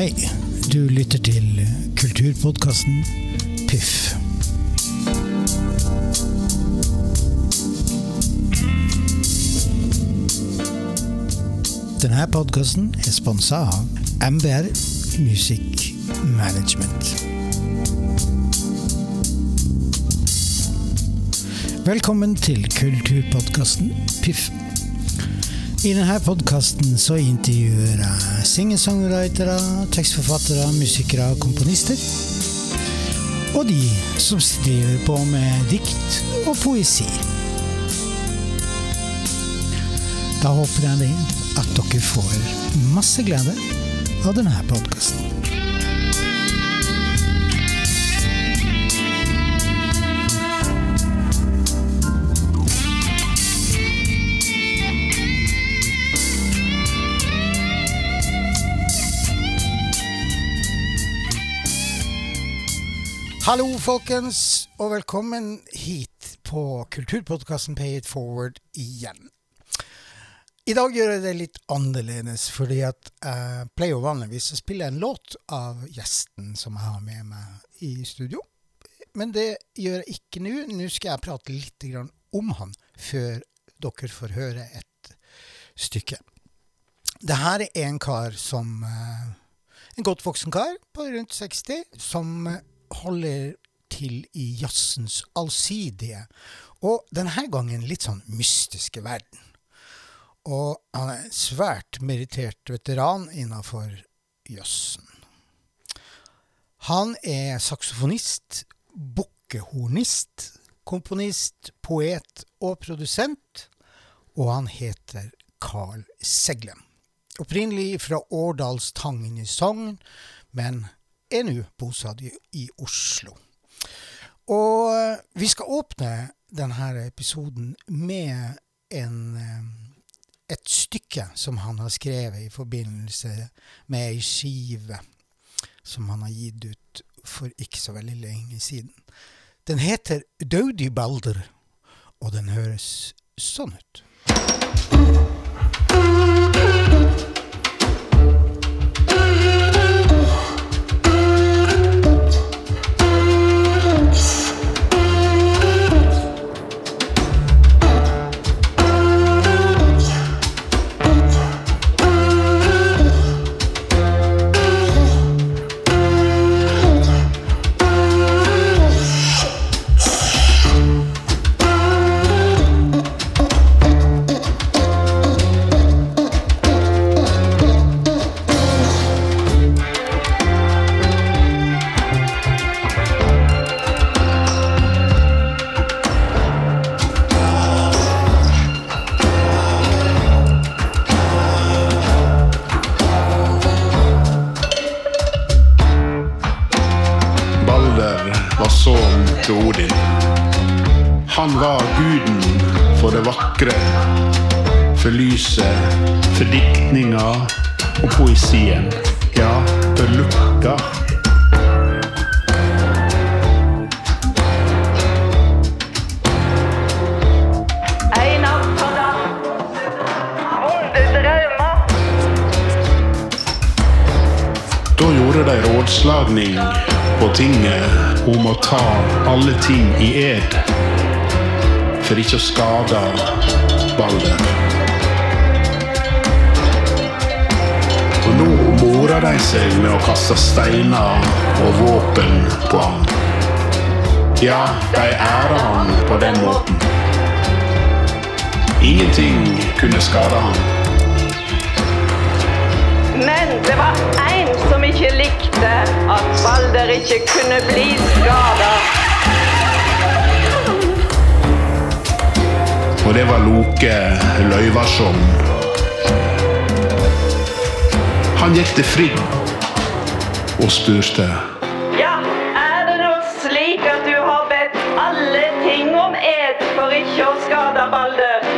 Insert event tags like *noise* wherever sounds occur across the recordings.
Hei, du lytter til kulturpodkasten Piff. Denne podkasten er sponsa av MBR Music Management. Velkommen til kulturpodkasten Piff. I denne podkasten så intervjuer jeg singer-songwritere, tekstforfattere, musikere, og komponister. Og de som driver på med dikt og poesi. Da håper jeg det at dere får masse glede av denne podkasten. Hallo, folkens, og velkommen hit på kulturpodkasten Pay it forward igjen. I dag gjør jeg det litt annerledes, fordi at jeg pleier jo vanligvis å spille en låt av gjesten som jeg har med meg i studio. Men det gjør jeg ikke nå. Nå skal jeg prate litt om han før dere får høre et stykke. Det her er en kar som eh, En godt voksen kar på rundt 60 som holder til i jazzens allsidige, og denne gangen litt sånn mystiske verden. Og han er en svært merittert veteran innenfor jazzen. Han er saksofonist, bukkehornist, komponist, poet og produsent, og han heter Carl Seglem. Opprinnelig fra Årdalstangen i Sogn, men er nå bosatt i, Oslo. Og vi skal åpne denne episoden med en, et stykke som han har skrevet i forbindelse med ei skive som han har gitt ut for ikke så veldig lenge siden. Den heter Daudi Balder, og den høres sånn ut. For lyset, for diktninga og poesien. Ja, for natt. Da gjorde de rådslagning på tinget om å ta alle ting i ed, for ikke å skade Balder. Morer de seg med å kaste steiner og våpen på ham. Ja, de ærer han på den måten. Ingenting kunne skade ham. Men det var en som ikke likte at Balder ikke kunne bli skada. Og det var Loke Løyvarsson. Han gikk til Frigg og spurte. Ja, er det nå slik at du har bedt alle ting om ed for ikke å skade Balder?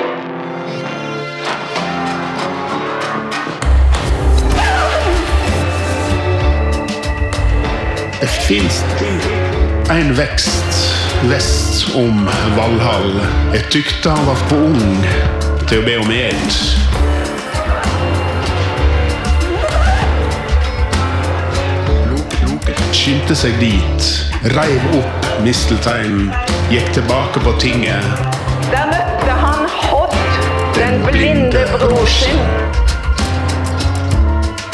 Det fins en vekst vest om Valhall. Jeg tykte han var for ung til å be om ed. Skyndte seg dit, reiv opp mistelteinen, gikk tilbake på tinget. Der møtte han Hodd, den blinde bror sin.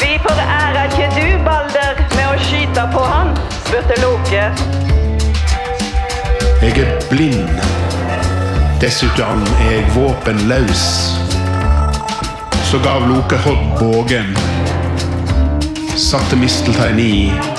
Vi foræra ikke du, Balder, med å skyte på han, spurte Loke. Jeg er blind. Dessuten er jeg våpenløs. Så gav Loke Hodd bågen. Satte mistelteinen i.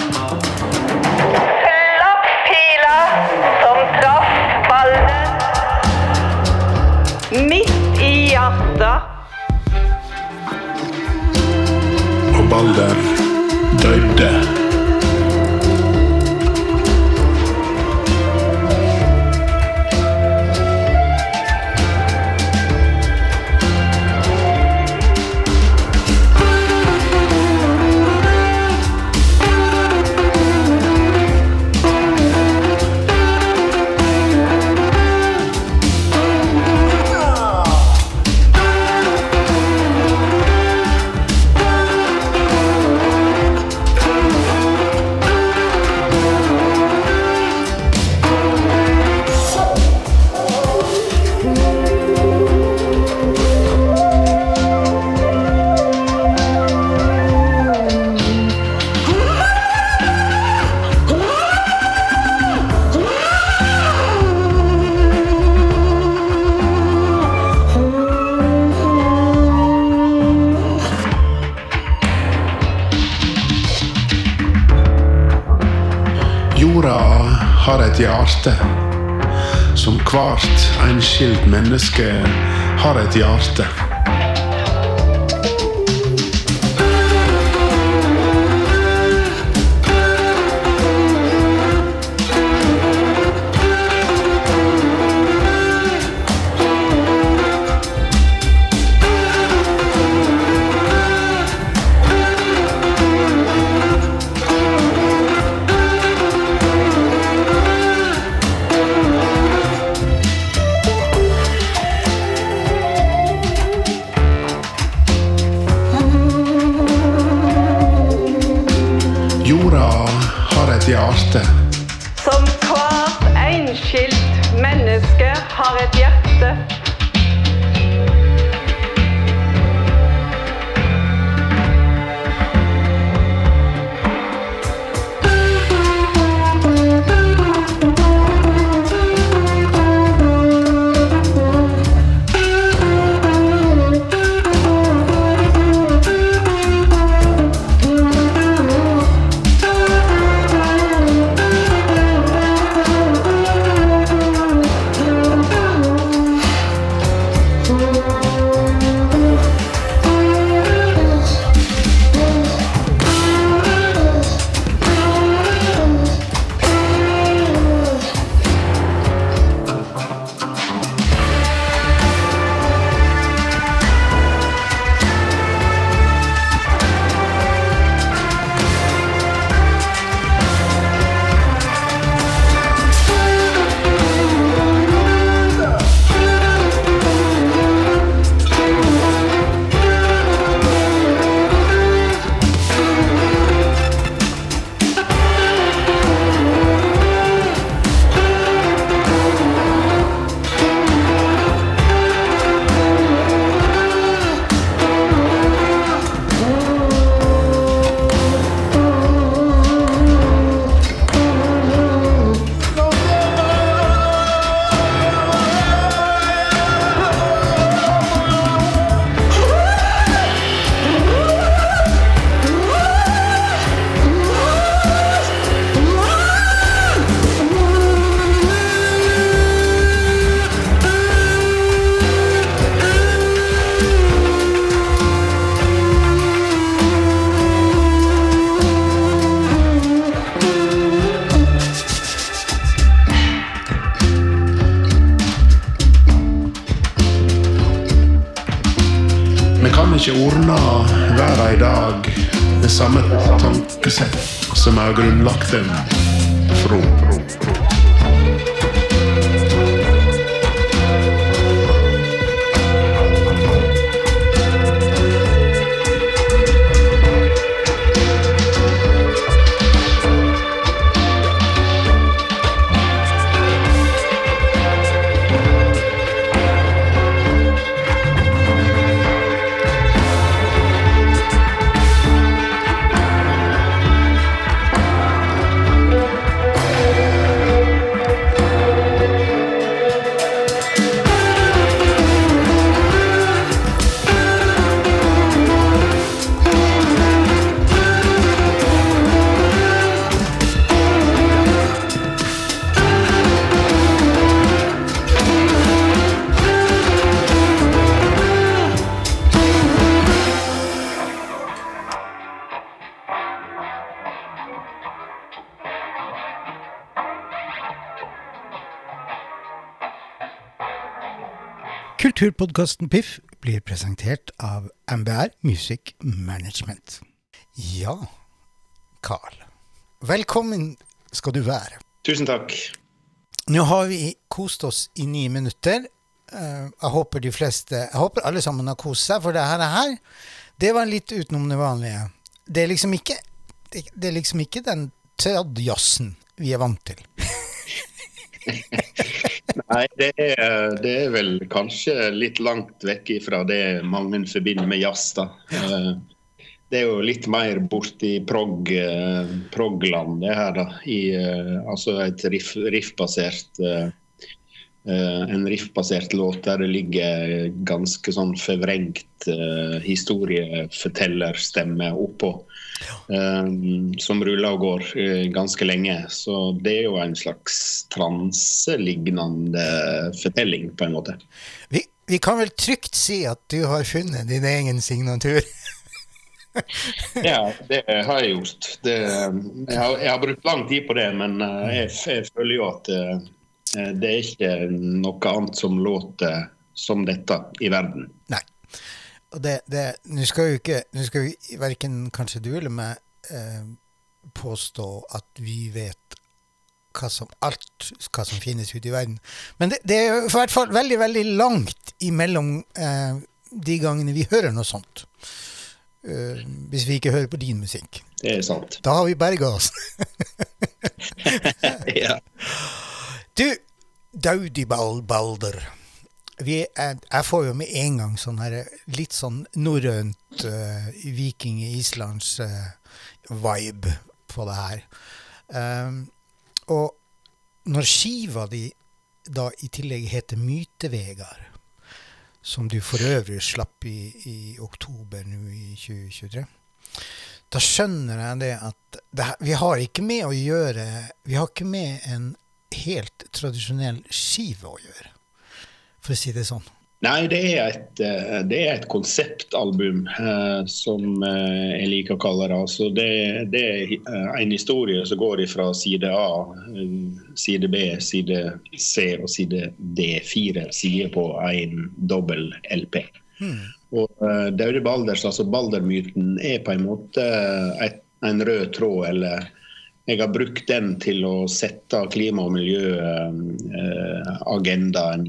menneske har et hjerte. Anthem. Kulturpodkasten Piff blir presentert av MBR Music Management. Ja, Carl. Velkommen skal du være. Tusen takk. Nå har vi kost oss i ni minutter. Eh, Jeg håper de fleste Jeg håper alle sammen har kost seg, for det her, det var litt utenom det vanlige. Det er liksom ikke Det, det er liksom ikke den trad-jazzen vi er vant til. *laughs* Nei, det er, det er vel kanskje litt langt vekk fra det mange forbinder med jazz. da. Eh, Det er jo litt mer borti prog, progland, det her. da. I, eh, altså et riff, riffbasert eh, eh, En riffbasert låt der det ligger ganske sånn forvrengt uh, historiefortellerstemme oppå. Eh, som ruller og går uh, ganske lenge. Så det er jo en slags transelignende fortelling, på en måte. Vi, vi kan vel trygt si at du har funnet din egen signatur. *laughs* Ja, det har jeg gjort. Det, jeg, har, jeg har brukt lang tid på det, men uh, jeg, jeg føler jo at uh, det er ikke noe annet som låter som dette i verden. Nei. Og det, det Nå skal jo ikke Nå skal vi, verken kanskje du eller meg eh, påstå at vi vet hva som, alt hva som finnes ute i verden. Men det, det er i hvert fall veldig, veldig langt imellom eh, de gangene vi hører noe sånt. Uh, hvis vi ikke hører på din musikk. Det er sant. Da har vi berga oss. *laughs* ja. *laughs* Du, Daudibal Balder. Vi er, jeg får jo med en gang sånn her litt sånn norrønt uh, viking-islands uh, vibe på det her. Um, og når skiva di da i tillegg heter Mytevegar som du for øvrig slapp i, i oktober nå i 2023, da skjønner jeg det at det, vi har ikke med å gjøre Vi har ikke med en helt tradisjonell skive å gjøre, for å si det sånn. Nei, det er et, eh, det er et konseptalbum, eh, som eh, jeg liker å kalle det. Altså det, det er eh, en historie som går fra side A, eh, side B, side C og side D. Fire sider på en dobbel LP. Og uh, Daude Balders, altså Baldermyten, er på en måte et, en rød tråd, eller jeg har brukt den til å sette klima- og miljøagendaen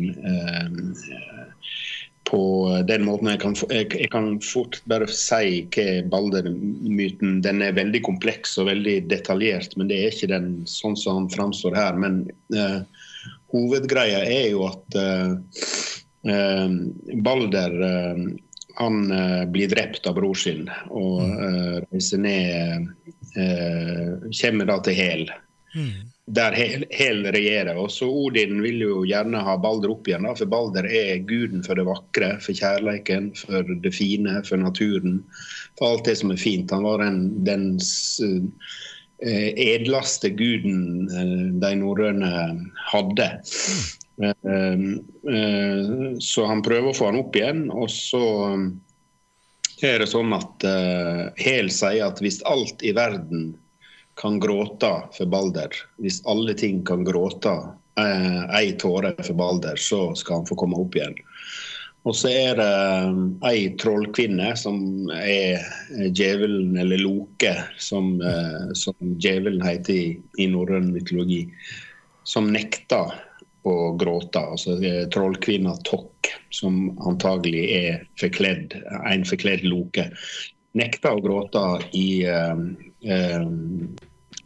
på den måten. Jeg kan, jeg, kan fort bare si hva Balder-myten Den er veldig kompleks og veldig detaljert, men det er ikke den sånn som han framstår her. Men eh, hovedgreia er jo at eh, eh, Balder eh, han eh, blir drept av bror sin og eh, reiser ned eh, Kommer da til Hel der Hel, Hel regjerer. Og så Odin vil jo gjerne ha Balder opp igjen, da, for Balder er guden for det vakre, for kjærleiken, for det fine, for naturen. For alt det som er fint. Han var den, den eh, edleste guden eh, de norrøne hadde. Eh, eh, så han prøver å få han opp igjen, og så er det sånn at uh, Hel sier at hvis alt i verden kan gråte for Balder, hvis alle ting kan gråte uh, ei tåre for Balder, så skal han få komme opp igjen. Og så er det eh, ei trollkvinne som er djevelen, eller Loke, som, som djevelen heter i, i norrøn mytologi, som nekter å gråte. Altså trollkvinna Tokk, som antagelig er forkledd, en forkledd Loke, nekter å gråte i eh, eh,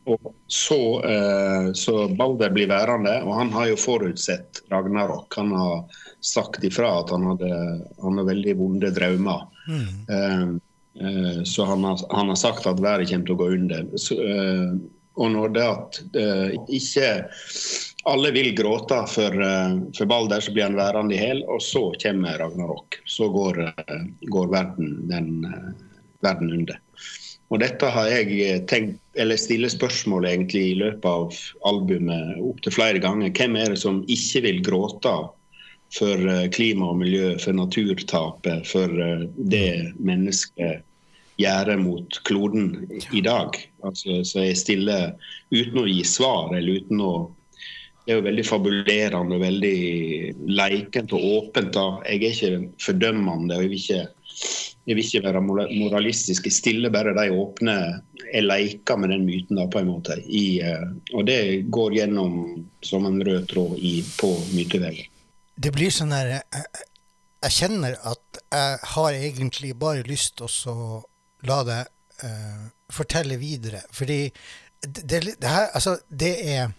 og så, eh, så Balder blir værende, og han har jo forutsett Ragnarok. Han har sagt ifra at han hadde han hadde veldig vonde drømmer. Mm. eh, så han har, han har sagt at været kommer til å gå under. Så, eh, og når det at eh, ikke alle vil gråte for, eh, for Balder, så blir han værende i hæl, og så kommer Ragnarok. Så går, eh, går verden, den, eh, verden under. Og dette har jeg tenkt, eller stiller spørsmål egentlig i løpet av albumet opptil flere ganger. Hvem er det som ikke vil gråte for klima og miljø, for naturtapet, for det mennesket gjør mot kloden i dag? Altså, så jeg stiller uten å gi svar, eller uten å det er jo veldig fabulerende og veldig leikent og åpent. da. Jeg er ikke fordømmende. og Jeg vil ikke, jeg vil ikke være moralistisk. Jeg stiller bare de åpne Jeg leker med den myten da, på en måte. I, eh, og det går gjennom som en rød tråd i, på myteveggen. Det blir sånn der jeg, jeg kjenner at jeg har egentlig bare lyst til å la deg uh, fortelle videre. Fordi det, det, her, altså, det er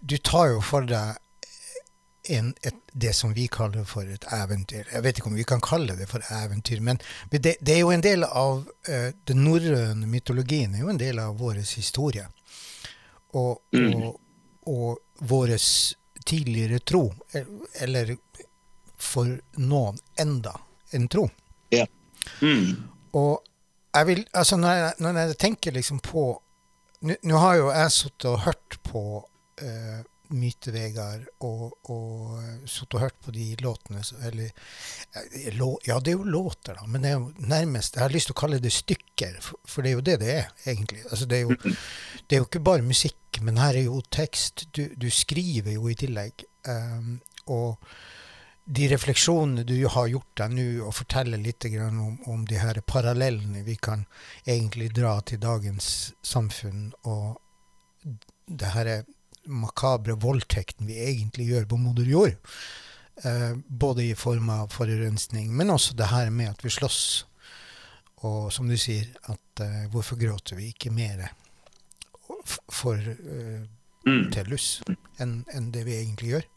Du tar jo for deg en, et, det som vi kaller for et eventyr. Jeg vet ikke om vi kan kalle det for eventyr, men det, det er jo en del av uh, den norrøne mytologien. er jo en del av vår historie. Og, mm. og, og vår tidligere tro. Eller for noen enda en tro. Ja. Mm. Og jeg vil, altså når jeg, når jeg tenker liksom på Nå har jo jeg sittet og hørt på uh, Myte-Vegard og, og sittet og hørt på de låtene eller, eh, Ja, det er jo låter, da, men det er jo nærmest Jeg har lyst til å kalle det stykker, for, for det er jo det det er, egentlig. Altså, det, er jo, det er jo ikke bare musikk, men her er jo tekst. Du, du skriver jo i tillegg. Um, og de refleksjonene du har gjort deg nå, og forteller litt om, om, de her parallellene vi kan egentlig dra til dagens samfunn, og det her makabre voldtekten vi egentlig gjør på moder jord. Eh, både i form av forurensning, men også det her med at vi slåss. Og som du sier, at eh, hvorfor gråter vi ikke mer for eh, mm. Tellus enn en det vi egentlig gjør?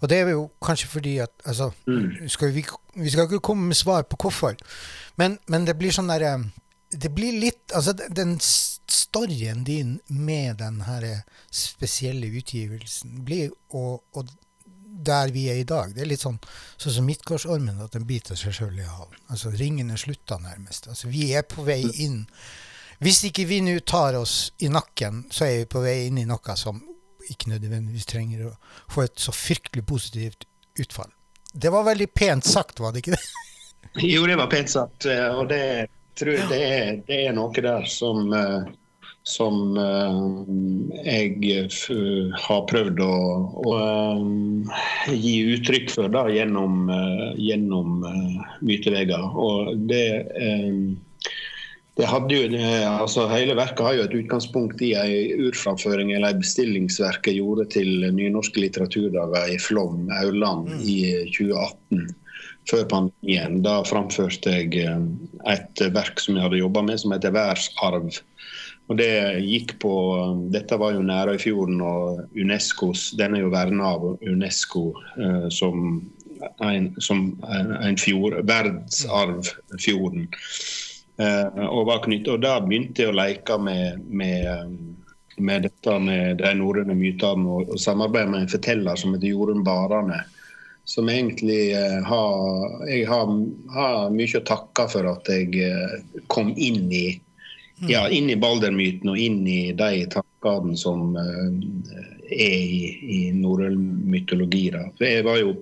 Og det er jo kanskje fordi at altså, mm. skal vi, vi, skal ikke komme med svar på hvorfor, men, men det blir sånn derre Det blir litt Altså, den storyen din med den her spesielle utgivelsen blir og, og der vi er i dag. Det er litt sånn sånn som Midtgårdsormen, at den biter seg sjøl i halen. Altså, ringene slutta nærmest. Altså, vi er på vei inn. Hvis ikke vi nå tar oss i nakken, så er vi på vei inn i noe som ikke nødvendigvis trenger å få et så fryktelig positivt utfall. Det var veldig pent sagt, var det ikke det? *laughs* jo, det var pent sagt. Eh, og det tror jeg det er, det er noe der som, eh, som uh, jeg har prøvd å, å uh, gi uttrykk for da, gjennom, gjennom mytevegger. Og det det hadde jo, altså Hele verket har jo et utgangspunkt i en urframføring eller en bestillingsverk jeg gjorde til nynorske litteraturdager i Flåm, Aurland, mm. i 2018. Før pandemien. Da framførte jeg eh, et verk som jeg hadde jobba med, som heter 'Værsarv'. Og det gikk på, Dette var jo Nærøyfjorden og Unescos Den er jo verna av Unesco eh, som en, som en fjord, verdensarvfjorden. Eh, og, og da begynte jeg å leke med, med, med dette med de norrøne mytene og, og samarbeide med en forteller som heter Jorunn Barane. Som egentlig eh, har Jeg har, har, mye å takke for at jeg eh, kom inn i ja, inn i baldermyten og inn i de tankene som uh, er i, i norrøn mytologi. Jeg var jo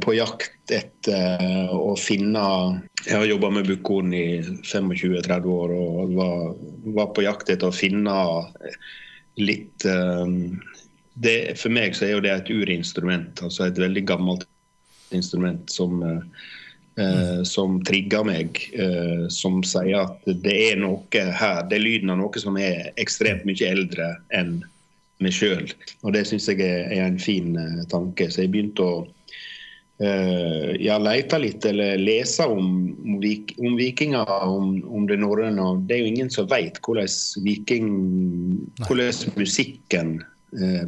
på jakt etter å finne jeg har jobba med bukkhorn i 25-30 år og var, var, på jakt etter å finne litt det, For meg så er jo det et urinstrument, altså et veldig gammelt instrument som, uh, som trigger meg. eh, som sier at det er noe her, det er lyden av noe som er ekstremt mye eldre enn meg sjøl. Og det syns jeg er, er, en fin eh, tanke. Så jeg begynte å Uh, ja, lete litt eller lese om, om, vik, om vikinger, om, om, det norrøne. Det er jo ingen som vet hvordan, viking, hvordan musikken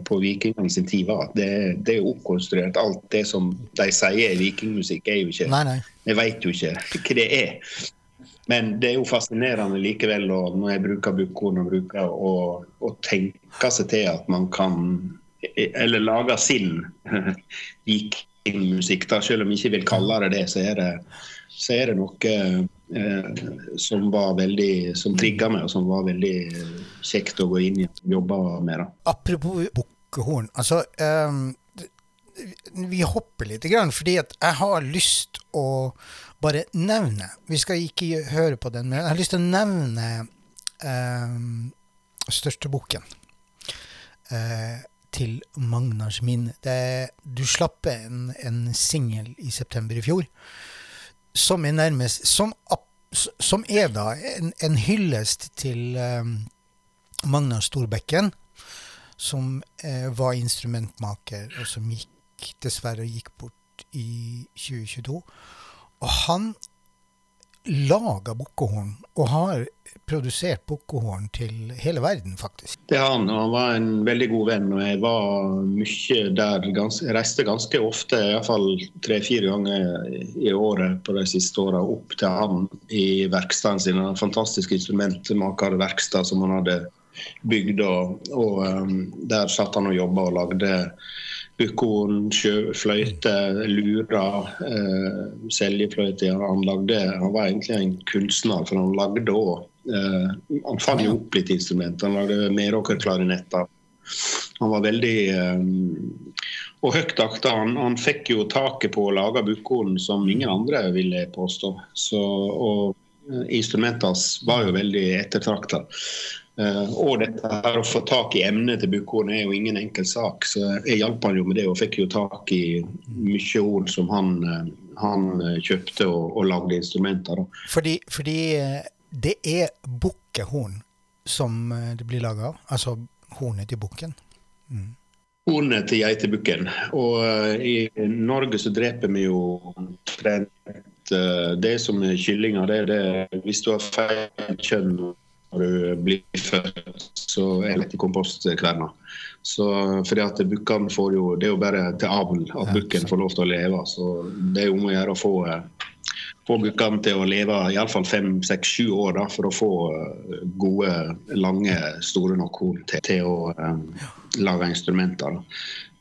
på vikingene sin tid var. Det, det, er oppkonstruert. Alt det som de sier er vikingmusikk, er jo ikke nei, nei. Jeg vet jo ikke *laughs* hva det er. Men det er jo fascinerende likevel og når jeg bruker bukkhorn og bruker å, tenke seg til at man kan eller lage sin *laughs* vikingmusikk, da, Selv om jeg ikke vil kalle det det, så er det, så er det noe eh, som var veldig, som trigga meg, og som var veldig kjekt å gå inn i og jobbe med. da. Apropos bukkehorn. altså... Um, vi hopper litt, fordi jeg har lyst å bare nevne Vi skal ikke høre på den, men jeg har lyst til å nevne um, største boken. Uh, til Magnars minne. Du slapp en, en singel i september i fjor som er nærmest Som, som er da en, en hyllest til um, Magnar Storbekken, som eh, var instrumentmaker, og som gikk, dessverre gikk bort i 2022. Og han laga bukkehorn, og har produsert bukkehorn til hele verden, faktisk. Det har han, og han var en veldig god venn. og Jeg var mye der, gans, reiste ganske ofte, iallfall tre-fire ganger i året på de siste åra, opp til han i verkstedet sin. En fantastisk instrumentmakerverksted som han hadde bygd. Og, og um, der satt han og jobba og lagde Ukorn, fløyte, lura, eh, seljefløyte. Han, lagde, han var egentlig en kunstner, for han lagde òg eh, Han fant jo opp litt instrument. Han lagde meråkerklarinetter. Han var veldig eh, og høyt akta. Han, han, fikk jo taket på å lage bukkehorn som ingen andre, ville påstå. Så, og eh, instrumentene var jo veldig ettertrakta. Uh, og dette her å få tak i emnet til bukkehorn er jo ingen enkel sak. Så jeg hjalp han jo med det og fikk jo tak i mye horn som han, uh, han uh, kjøpte og, og, lagde instrumenter. av. Fordi, fordi det er bukkehorn som det blir laga av? Altså hornet til bukken? Mm. Hornet til geitebukken. Og i Norge så dreper vi jo omtrent det som er kyllinger. Det er det hvis du har feil kjønn du blir født, så er det til kompostkverna. Så fordi at bukkene får jo Det er jo bare til avl at bukken får lov til å leve. Så det er om å gjøre å få, få bukkene til å leve iallfall fem, seks, sju år da, for å få eh, gode, lange, store nok horn til, til, å um, lage instrumenter.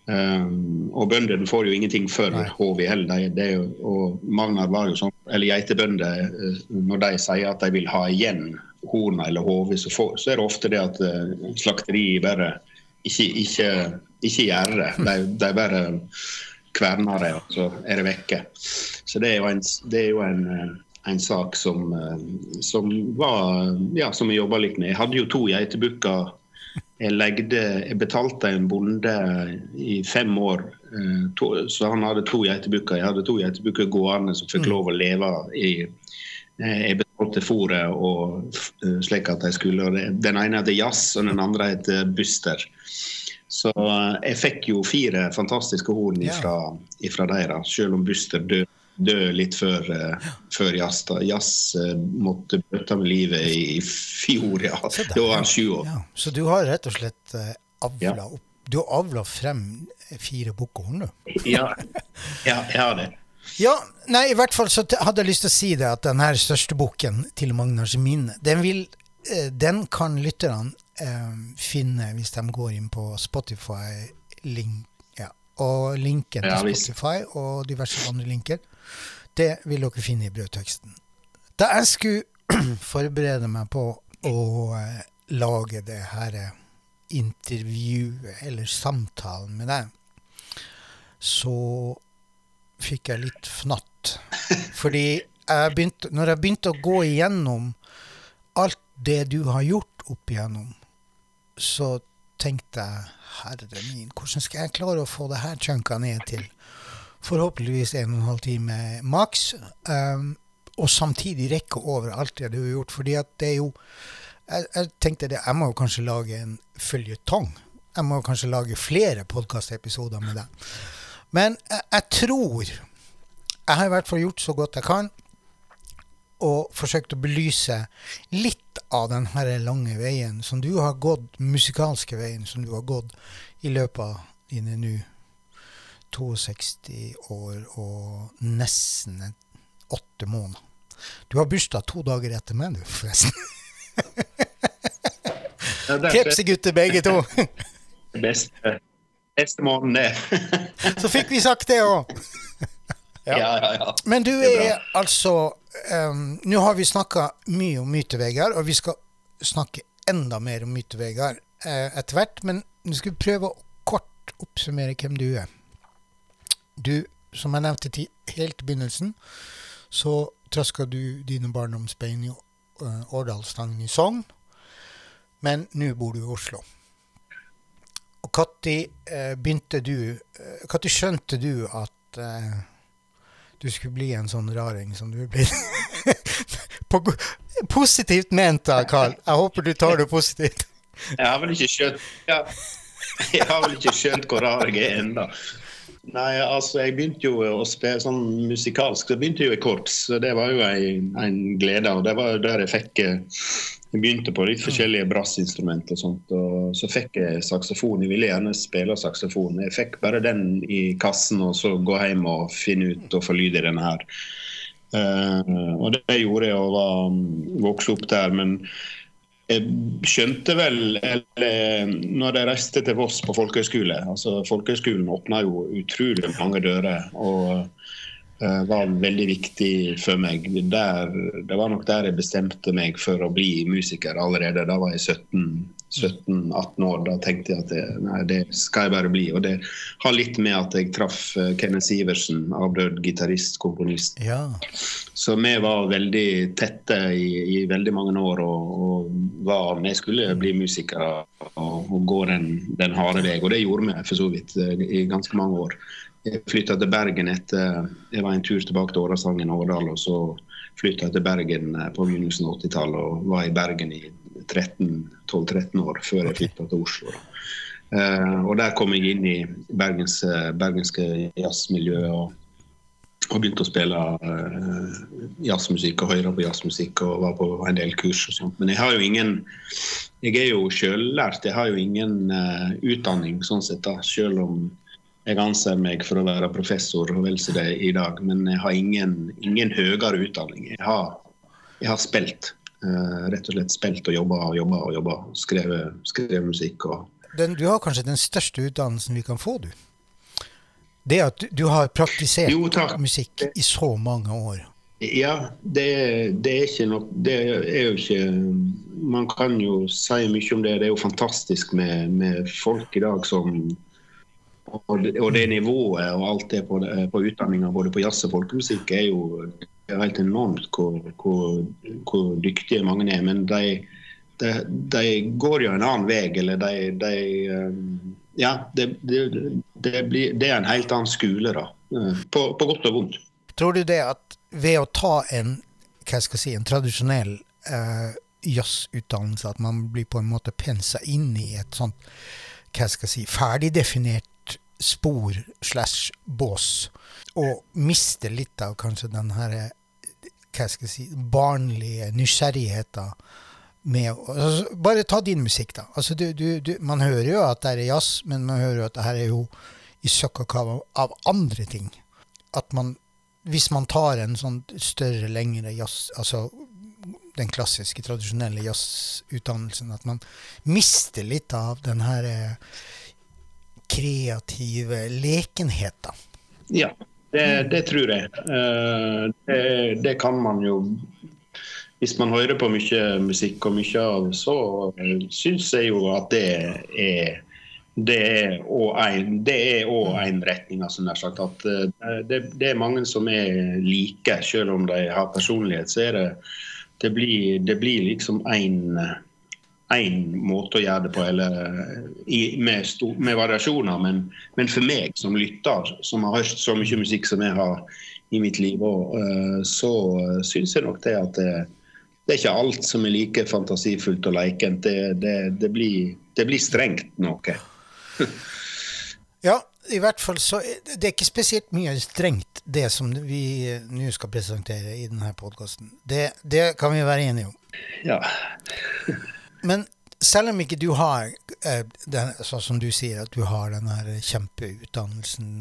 Um, og bøndene får jo ingenting før HVL. Det, jo, og Magnar var jo sånn, eller geitebønder, når de sier at de vil ha igjen horna eller hodet, så, så, er det ofte det at uh, slakteriet bare ikke, ikke, ikke gjør det. De, de bare kverner det, og så er det vekke. Så det er jo en, er jo en, eh, en sak som, eh, som, var, ja, som jeg jobba litt med. Jeg hadde jo to geitebukker. Jeg, legde, jeg betalte en bonde i fem år, to, så han hadde to geitebukker. Jeg hadde to geitebukker gående som fikk mm. lov å leve i jeg til fôret og eh, slik at de skulle. Den ene heter Jazz, og den andre heter Buster. Så eh, jeg fikk jo fire fantastiske horn ifra, ifra deres, selv om Buster døde dø litt før, uh, før Jazz. Jazz uh, måtte bøte med livet i fjor, ja. Da var han sju år. Ja. Så du har rett og slett uh, avla opp Du har avla frem fire bukkhorn, du? ja. ja, jeg har det. Ja, nei, i hvert fall så hadde jeg lyst til å si det at den her største boken til Magnars minne, den, vil, eh, den kan lytterne eh, finne hvis de går inn på Spotify link, ja, og linken til Spotify og diverse andre linker. Det vil dere finne i brødteksten. Da jeg skulle *clears throat* forberede meg på å eh, lage det her intervjuet, eller samtalen med deg, så fikk jeg litt fnatt. Fordi jeg begynte, når jeg begynte å gå igjennom alt det du har gjort opp igjennom, så tenkte jeg herre min, hvordan skal jeg klare å få det her chunka ned til forhåpentligvis en og en halv time maks, um, og samtidig rekke over alt det du har gjort. Fordi at det er jo jeg, jeg tenkte det, jeg må jo kanskje lage en føljetong. Jeg må kanskje lage flere podkastepisoder med deg. Men jeg, jeg, tror Jeg har i hvert fall gjort så godt jeg kan, og forsøkt å belyse litt av den her lange veien som du har gått, musikalske veien som du har gått i løpet av dine nå 62 år og nesten åtte måneder. Du har bursdag to dager etter meg, du, forresten. Kepsegutter begge to. Beste Neste måned. *laughs* Så fikk vi sagt det òg. ja. ja, ja, ja. Men du er, er altså um, Nå har vi snakka mye om Myte-Vegard, og vi skal snakke enda mer om Myte-Vegard uh, etter hvert. Men nå skal vi prøve å kort oppsummere hvem du er. Du, som jeg nevnte til helt i begynnelsen, så traska du dine barndomsbein i uh, Årdalstangen i Sogn. Men nå bor du i Oslo Når eh, begynte du Når skjønte du at uh, du skulle bli en sånn raring som du er blitt? *laughs* positivt ment da, Carl. Jeg håper du tar det positivt. Jeg har vel ikke skjønt ja. Jeg har vel ikke skjønt hvor rar jeg er ennå. Nei, altså jeg begynte jo å spille sånn musikalsk. Så begynte jo i korps. Det var jo en, en glede. og Det var der jeg fikk eh, Jeg begynte på litt forskjellige brassinstrumenter og sånt. Og så fikk jeg saksofon. Jeg ville gjerne spille saksofon. Jeg fikk bare den i kassen og så gå hjem og finne ut og få lyd i denne her. Uh, og det gjorde jeg og var vokste opp der. men jeg skjønte vel eller, når jeg reiste til Voss på folkehøyskole altså Folkehøyskolen åpna jo utrolig mange dører og var veldig viktig for meg. Der, det var nok der jeg bestemte meg for å bli musiker allerede. Da var jeg 17 17-18 år. Da tenkte jeg at det, nei, det skal jeg bare bli. Og det har litt med at jeg traff eh, Kenneth Iversen, avdød gitarist, komponist. Ja. Så vi var veldig tette i, i veldig mange år og, og var, vi skulle bli musikere og, og gå den, den, harde vei. Og det gjorde vi for så vidt eh, i ganske mange år. Jeg flytta til Bergen etter jeg var en tur tilbake til Årasangen Årdal. og så flytta til Bergen eh, på begynnelsen av 80-tallet og var i Bergen i 12-13 år før jeg flytta til Oslo. Uh, og Der kom jeg inn i bergens, eh, bergenske jazzmiljøet og, og, begynte å spille uh, jazzmusikk og høre på jazzmusikk og var på en del kurs og sånt. Men jeg har jo ingen Jeg er jo sjøllært. Jeg har jo ingen uh, utdanning sånn sett, da, selv om jeg anser meg for å være professor og vel så det i dag, men jeg har ingen, ingen høyere utdanning. Jeg har, jeg har spilt. Uh, rett og slett spilt og jobba og jobba og jobba. Skrevet, skrevet musikk. Og... Den, du har kanskje den største utdannelsen vi kan få, du? Det at du, du har praktisert jo, musikk i så mange år. Ja, det, det, er ikke nok Det er jo ikke Man kan jo si mye om det. Det er jo fantastisk med, med folk i dag som og det, og det, nivået og alt det på, på utdanninga både på jazz og folkemusikk er jo helt enormt hvor, hvor, hvor, dyktige mange er. Men de, de, de, går jo en annen vei. Eller de, de um, Ja, det, det, blir, det, er en helt annen skole, da. På, på, godt og vondt. Tror du det at ved å ta en, hva skal si, en tradisjonell uh, jazzutdannelse, at man blir på en måte pensa inn i et sånt hva skal si, ferdigdefinert spor slash bås, og mister litt av kanskje den her hva skal jeg si, barnlige nysgjerrigheten med altså, Bare ta din musikk, da. Altså, du, du, du, man hører jo at det er jazz, men man hører jo at det her er jo i søkk og kav av andre ting. At man, hvis man tar en sånn større, lengre jazz, altså den klassiske, tradisjonelle jazzutdannelsen, at man mister litt av den her eh, kreative lekenheter. Ja, det, det tror jeg. Eh, det, det, kan man jo Hvis man hører på mye musikk og mye av, så syns jeg jo at det er det er òg en, en retning. Altså, sagt, at eh, det, det, er mange som er like, selv om de har personlighet. så er det det blir, det blir liksom én én måte å gjøre det på, eller i, med, sto, med, variasjoner. Men, men, for meg som lytter, som har hørt så mye musikk som jeg har i mitt liv, og, uh, så syns jeg nok det at det, det, er ikke alt som er like fantasifullt og lekent. Det, det, det blir strengt noe. *laughs* ja, i hvert fall så Det er ikke spesielt mye strengt, det som vi nå skal presentere i denne podkasten. Det, det kan vi være enige om. Ja. Men selv om ikke du har, eh, den, sånn som du sier, at du har den her kjempeutdannelsen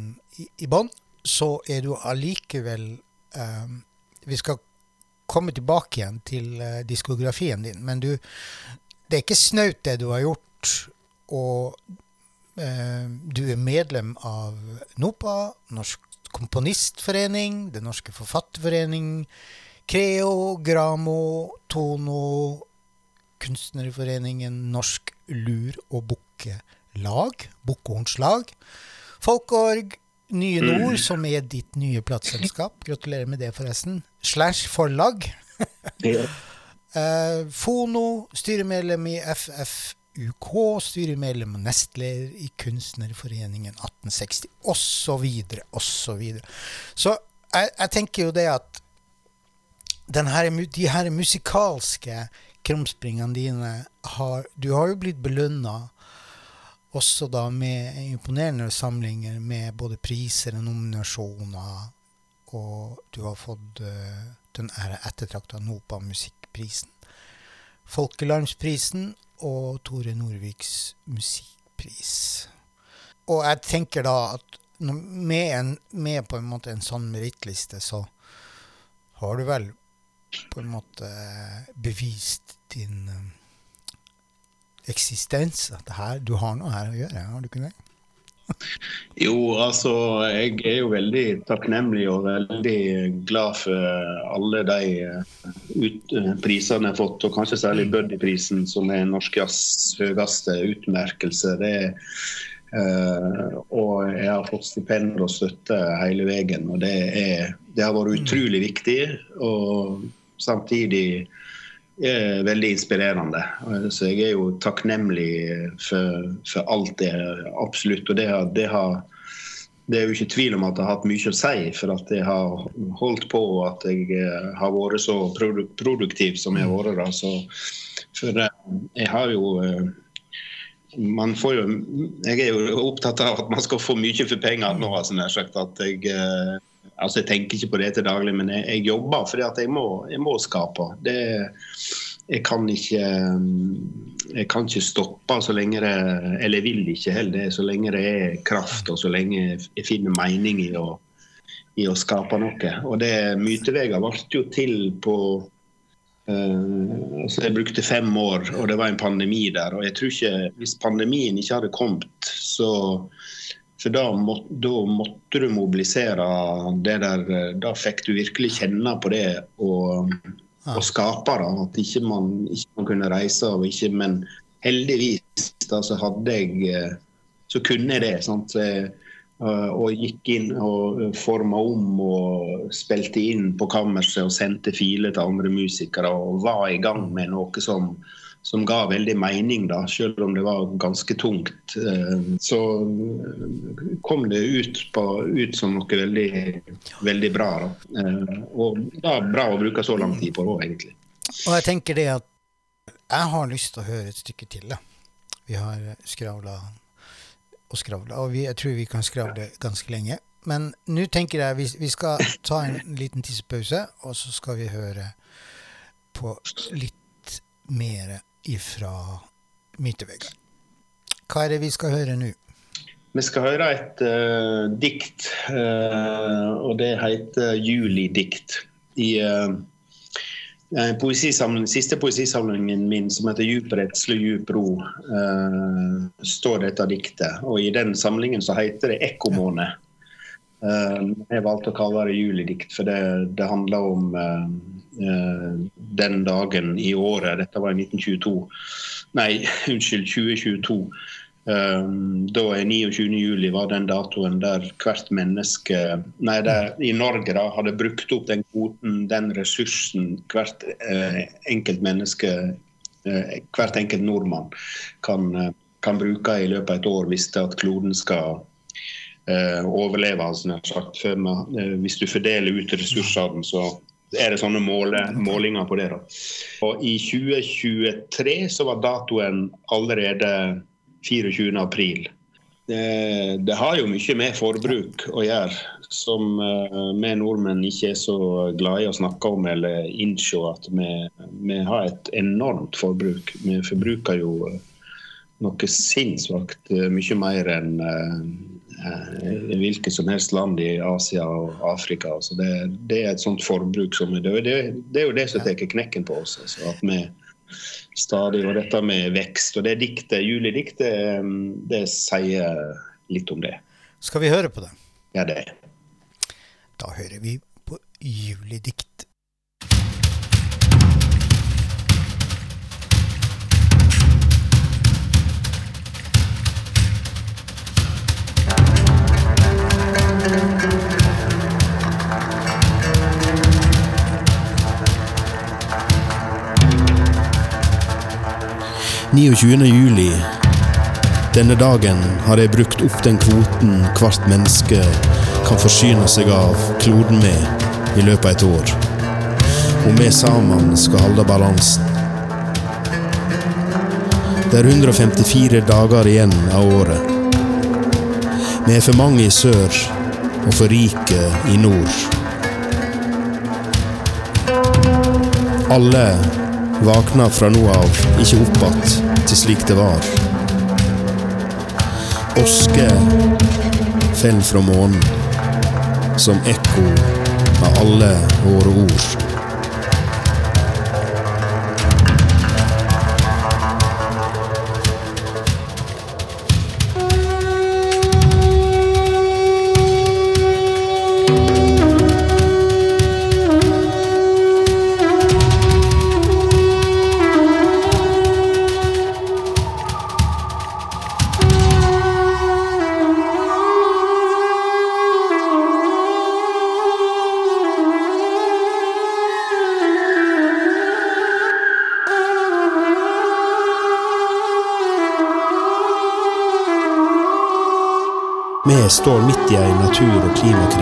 i, i bånn, så er du allikevel eh, Vi skal komme tilbake igjen til eh, diskografien din, men du Det er ikke snaut, det du har gjort. Og eh, du er medlem av NOPA, Norsk Komponistforening, Den norske forfatterforening, Creo, Gramo, Tono Kunstnerforeningen Norsk Lur- og Bukkelag, Bukkehornslag, Folkorg, Nye mm. Nord, som er ditt nye plateselskap, gratulerer med det, forresten, slash forlag. uh, *laughs* Fono, styremedlem i FFUK, styremedlem og nestleder i Kunstnerforeningen 1860, osv., osv. Så, så jeg, jeg tenker jo det at her, de her musikalske krumspringene dine har Du har jo blitt belønna også da med imponerende samlinger med både priser og nominasjoner. Og du har fått uh, den ettertrakta NOPA-musikkprisen. Folkelandsprisen og Tore Norviks musikkpris. Og jeg tenker da at med, en, med på en måte en sånn merittliste, så har du vel på en måte bevist din uh, eksistens. At her, du har noe her å gjøre, har du ikke det? *laughs* Jo, altså jeg er jo veldig takknemlig og veldig glad for alle de eh, ut, eh, prisene jeg har fått, og kanskje særlig Buddyprisen, Buddy-prisen, som er norsk jazz høyeste utmerkelse. Det er Uh, og jeg har fått stipender og støtte hele veien. og det, er, det, har vært mm. utrolig viktig. Og samtidig er veldig inspirerende. Så jeg er jo takknemlig for, for alt det, absolutt. Og det, det, har, det, er jo ikke tvil om at det har hatt mye å si for at jeg har holdt på og at jeg eh, har vært så produktiv som jeg har vært. Da. For eh, jeg har jo eh, man får jo, Jeg er jo opptatt av at man skal få mye for pengene nå. Altså, sagt, at jeg altså Jeg tenker ikke på det til daglig, men jeg, jeg jobber fordi at jeg må, jeg må skape. Det, jeg, kan ikke, jeg kan ikke stoppe så lenge det Eller jeg vil ikke heller, så lenge det er kraft, og så lenge jeg finner mening i å, i å skape noe. Og det Mytevega ble jo til på Uh, altså jeg brukte fem år, og det var en pandemi der. og jeg tror ikke, Hvis pandemien ikke hadde kommet, så, for da, må, da, måtte du mobilisere det der Da fikk du virkelig kjenne på det og, og skape. Da. At ikke man, ikke man kunne reise. Og ikke, men heldigvis da, så hadde jeg Så kunne jeg det. Sant? Så og gikk inn og forma om og spilte inn på kammerset og sendte filer til andre musikere. Og var i gang med noe som som ga veldig mening, da, selv om det var ganske tungt. Eh, så kom det ut, på, ut som noe veldig, veldig bra. Da. Eh, og da bra å bruke så lang tid på det òg, egentlig. Og jeg tenker det at jeg har lyst til å høre et stykke til. Da. Vi har skravla og skravla, og vi, jeg tror vi kan skravle ganske lenge. Men nå tenker jeg vi, vi skal ta en liten tidspause, og så skal vi høre på litt mer ifra Mytevegard. Hva er det vi skal høre nå? Vi skal høre et uh, dikt, uh, og det heter 'Julidikt'. I uh, poesisamling, siste poesisamlingen min, som heter 'Djup redsle, djup ro', står dette diktet. Og i den samlingen så heter det 'Ekkomåne'. Jeg valgte å kalle det julidikt, for det, det handler om den dagen i året. Dette var i 1922. Nei, *laughs* unnskyld, 2022. Um, da er 29. juli var den datoen der hvert menneske Nei, der, i Norge da, hadde brukt opp den kvoten, den ressursen hvert eh, enkelt menneske, eh, hvert enkelt nordmann kan, uh, kan, bruke i løpet av et år hvis det at kloden skal overleve. Altså, sagt, hvis du fordeler ut ressursene, så er det sånne måle, målinger på det. da. Og I 2023 så var datoen allerede 24. april. Det, det, har jo mye med forbruk å gjøre, som uh, vi nordmenn ikke er så glade i å snakke om eller innse at vi, vi, har et enormt forbruk. Vi forbruker jo noe sinnssykt uh, mye mer enn eh, hvilket som helst land i Asia og Afrika. Så det, det, er et sånt forbruk som det, det, det er jo det som tar knekken på oss. Altså at vi stadig, og dette med vekst. Og det diktet, julidiktet, det sier litt om det. Skal vi høre på det? Ja, det. Da hører vi på julidikt. 29. juli. Denne dagen har jeg brukt opp den kvoten hvert menneske kan forsyne seg av kloden med i løpet av et år. Og vi sammen skal holde balansen. Det er 154 dager igjen av året. Vi er for mange i sør og for rike i nord. Alle våkner fra nå av ikke opp att til slik det var. Oske fell fra månen som ekko av alle våre ord.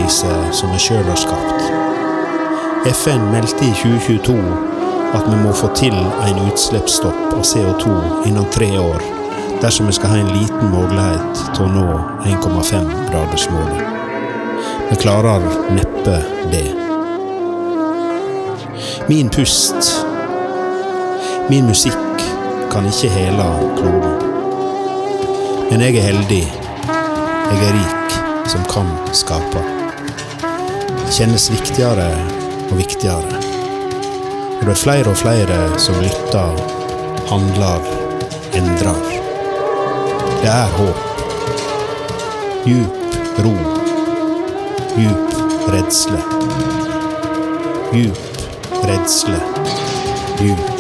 Klimakrise som vi sjøl har skapt. FN meldte i 2022 at vi må få til en utslippsstopp av CO2 innen tre år dersom vi skal ha en liten mulighet til å nå 1,5-gradersmålet. Vi klarer neppe det. Min pust, min musikk, kan ikke hele kloden. Men jeg er heldig. Jeg er rik som kan skape. Kjennes viktigere og viktigere. Og det er flere og flere som lytter, handler, endrer. Det er håp. Djup ro. Djup redsle. Djup redsle. Djup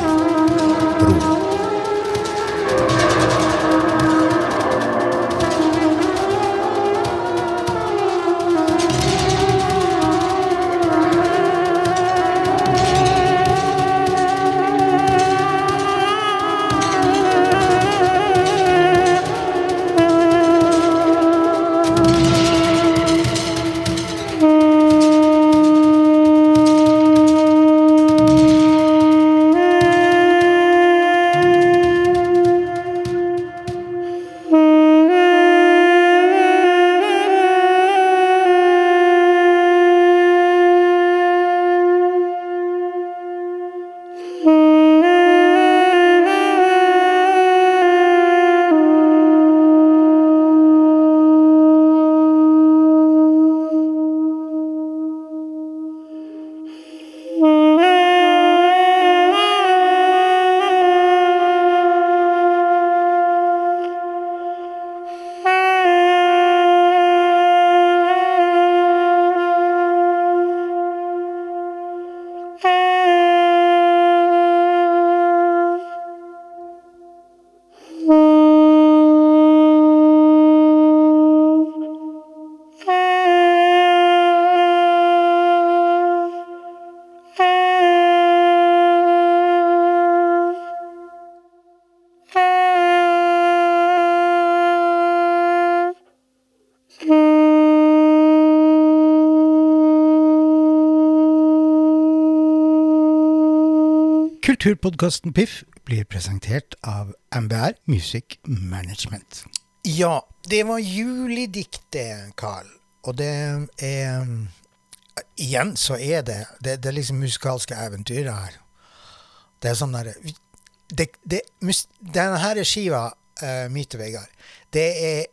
Kulturpodkasten Piff blir presentert av MBR Music Management. Ja, det var juledikt Carl. Og det er Igjen så er det Det, det er liksom musikalske eventyr her. Det er sånn derre det, det, Denne skiva, uh, Myte Vegard, det er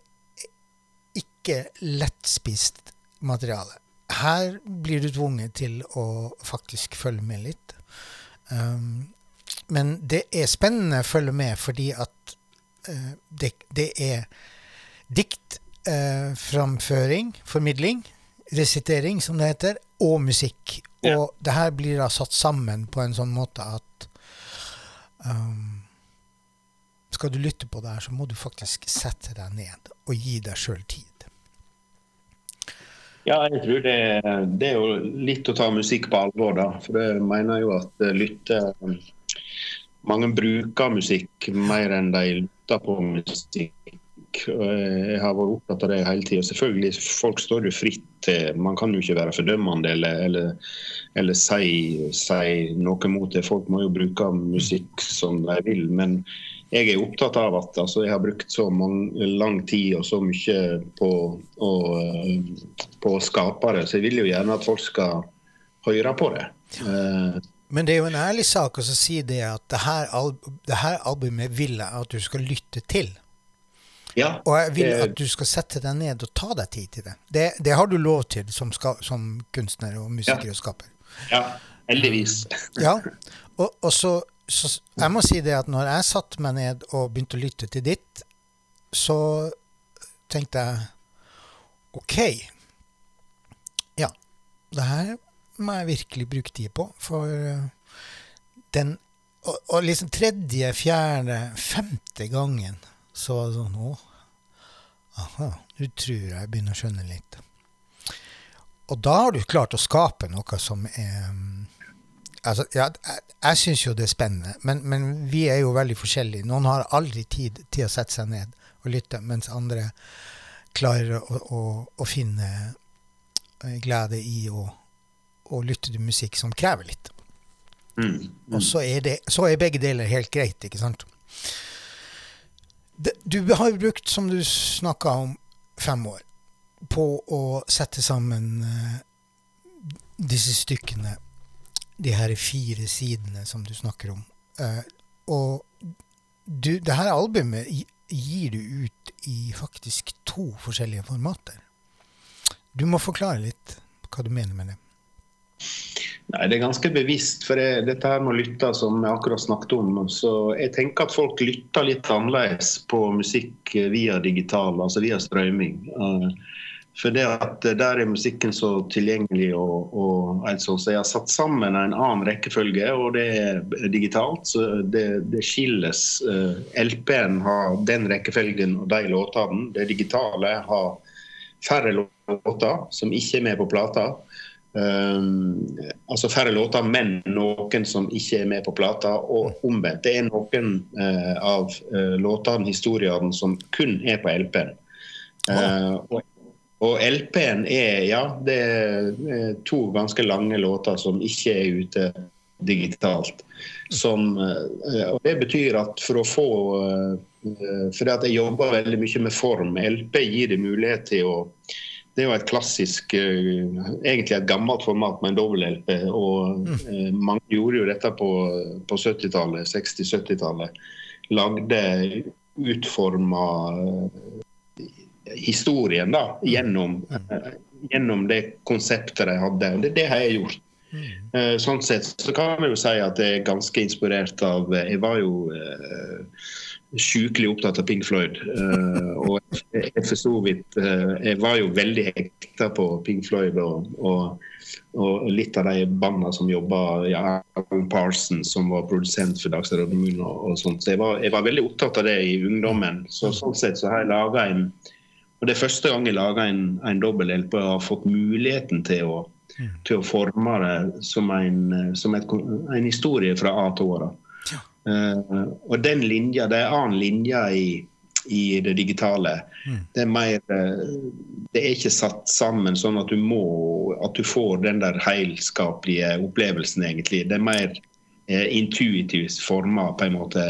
ikke lettspist materiale. Her blir du tvunget til å faktisk følge med litt. Um, men det er spennende å følge med fordi at uh, det, det, er diktframføring, uh, formidling, resitering, som det heter, og musikk. Ja. Og det her blir da satt sammen på en sånn måte at um, Skal du lytte på det her, så må du faktisk sette deg ned og gi deg sjøl tid. Ja, jeg tror det, det, er jo litt å ta musikk på alvor, da. For jeg mener jo at lytte, mange bruker musikk mer enn de lytter på musikk. Jeg har vært opptatt av det hele tida. Selvfølgelig, folk står jo fritt til Man kan jo ikke være fordømmende eller, eller, eller si, si noe mot det. Folk må jo bruke musikk som de vil. Men jeg er opptatt av at altså, jeg har brukt så mange, lang tid og så mye på å, på det, så jeg vil jo gjerne at folk skal høre på det. Eh, Men det er jo en ærlig sak å si det at det her, det her albumet vil jeg at du skal lytte til. ja, Og jeg vil det- at du skal sette deg ned og ta deg tid til det. Det, det har du lov til som, ska, som kunstner og musiker Ja. og skaper. ja, heldigvis. Ja, og, og så, så Jeg må si det at når jeg satte meg ned og begynte å lytte til ditt, så tenkte jeg OK. Ja, det her må jeg virkelig bruke tid på, for eh, den Og, og liksom tredje, fjerde, femte gangen så var det sånn Å, aha, nå tror jeg jeg begynner å skjønne litt. Og da har du klart å skape noe som er mm, Altså, ja, jeg, jeg syns jo det er spennende, men, men vi er jo veldig forskjellige. Noen har aldri tid til å sette seg ned og lytte, mens andre klarer å, å, å finne eh, glede i å, å lytte til musikk som krever litt. Mm. Og så er, det, så er begge deler helt greit, ikke sant? Du har jo brukt, som du snakka om, fem år på å sette sammen eh, disse stykkene, de her fire sidene som du snakker om. Eh, og du, det her albumet gir du ut i faktisk to forskjellige formater. Du må forklare litt hva du mener med det. Nei, Det er ganske bevisst, for jeg, dette her med å lytte, som jeg akkurat snakket om. Så jeg tenker at folk lytter litt annerledes på musikk via digital, altså via strømming. Eh, For det at der er musikken så tilgjengelig og, og altså. Så jeg har satt sammen en annen rekkefølge, og det er digitalt. Så det, det skilles. Eh, LP-en har den rekkefølgen og de låtene. Det digitale har færre låter som ikke er med på plata. Um, altså færre låter, men noen som ikke er med på plata. Og omvendt. Det er noen uh, av uh, låtene, historiene, som kun er på LP-en. Uh, og, og LP-en er ja, det er to ganske lange låter som ikke er ute digitalt. Som, eh, og det betyr at for å få For jeg jobber veldig mye med form. LP gir det mulighet til å det er jo et klassisk, eh, egentlig et gammelt format med en dobbel-LP. og mm. Mange gjorde jo dette på, på 70-tallet, 60-70-tallet. Lagde utforma historien da, gjennom, eh, gjennom det konseptet de hadde. Det, det har jeg gjort. Eh, Sånn sett så kan vi jo si at jeg er ganske inspirert av Jeg var jo eh, sjukelig opptatt av Pink Floyd. Uh, og jeg, jeg, vidt, uh, jeg var jo veldig hekta på Pink Floyd og, og, og litt av de bandene som jobba ja, Alan Parsons, som var produsent for Dagsrevyen og, og sånt. Så jeg var, jeg var veldig opptatt av det i ungdommen. Så sånn sett så har jeg laga en og Det er første gang jeg laga en, en dobbel-LP og har fått muligheten til å, til å forme det som en, som et, en historie fra A til Å. Eh, og den linja, det er en annen linje i, i det digitale. Det er mer eh, Det er ikke satt sammen sånn at du må At du får den der heilskapelige opplevelsen, egentlig. Det er mer eh, intuitivt forma, på en måte,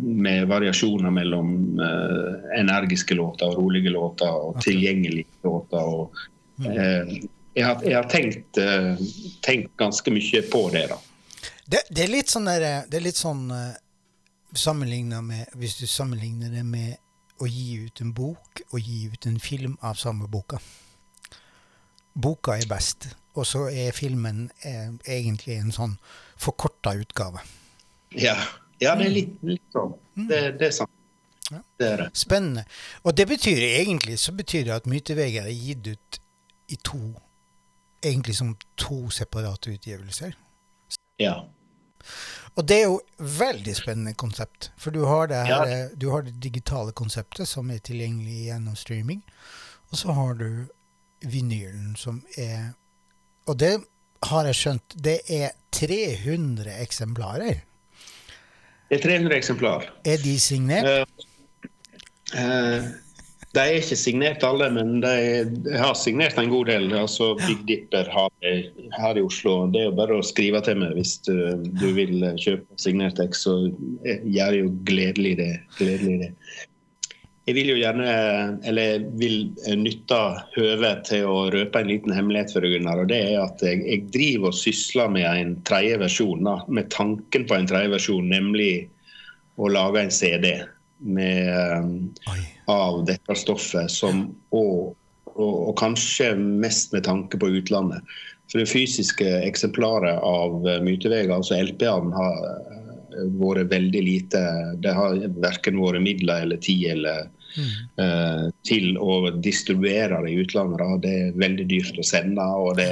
med variasjoner mellom uh, energiske låter og rolige låter og tilgjengelige låter. og uh, jeg har, jeg har tenkt, uh, tenkt ganske mye på det, da. Det, det er litt sånn der, det er litt sånn uh, sammenligna med Hvis du sammenligner det med å gi ut en bok og gi ut en film av samme boka. Boka er best, og så er filmen eh, egentlig en sånn forkorta utgave. Ja, ja det er litt, litt sånn. Det, det er sant. Ja. Det er det. Spennende. Og det betyr egentlig så betyr det at Myteveger er gitt ut i to Egentlig som to separate utgivelser. Ja. Og det er jo veldig spennende konsept. For du har det, her, Ja. du har det digitale konseptet som er tilgjengelig gjennom streaming. Og så har du vinylen som er Og det har jeg skjønt, det er 300 eksemplarer. Det er 300 eksemplar. Er de signert? Eh, de er ikke signert alle, men de, de har signert en god del. Altså Big Dipper har det her i Oslo. Det er jo bare å skrive til meg hvis du, du vil kjøpe signert X, så jeg gjør jo gledelig det. Gledelig det. Jeg vil jo gjerne, eller vil nytte høvet til å røpe en liten hemmelighet for deg, Gunnar. og det er at jeg, jeg driver og sysler med en tredje versjon, med tanken på en tredje versjon, nemlig å lage en CD med, Oi. Av dette stoffet, som, og, og, og kanskje mest med tanke på utlandet. For det fysiske eksemplaret av eh, Mytevega, altså LP-ene, har eh, vært veldig lite. Det har verken vært midler eller tid eller eh, til å distribuere det i utlandet. Da. Det er veldig dyrt å sende, og det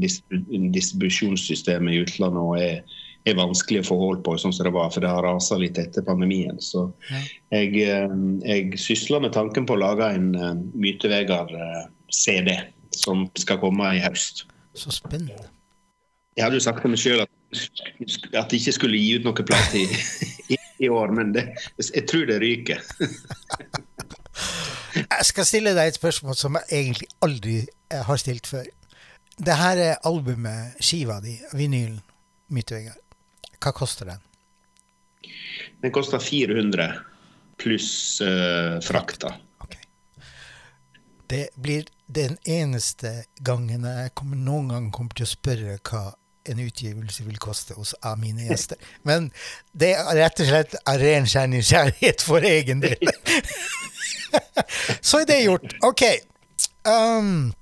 distribusjonssystemet i utlandet er, er vanskelig å få hold på, sånn som det var, for det har rasa litt etter pandemien. Så jeg, eh, jeg sysler med tanken på å lage en uh, Mytevegar-CD som skal komme i høst. Så spennende. Jeg hadde jo sagt til meg sjøl at, at jeg ikke skulle gi ut noe plate i, i, i år, men det, jeg tror det ryker. *laughs* Jeg skal stille deg et spørsmål som jeg egentlig aldri eh, har stilt før. Det her er albumet, skiva di, vinylen, Mytevegard. Hva koster den? Den koster 400 pluss uh, frakta. Okay. Det blir den eneste gangen jeg kommer, noen gang kommer til å spørre hva en utgivelse vil koste hos av mine gjester. *laughs* Men det er rett og slett av ren kjærlighet for egen del. *laughs* Så er det gjort. Ok. Um,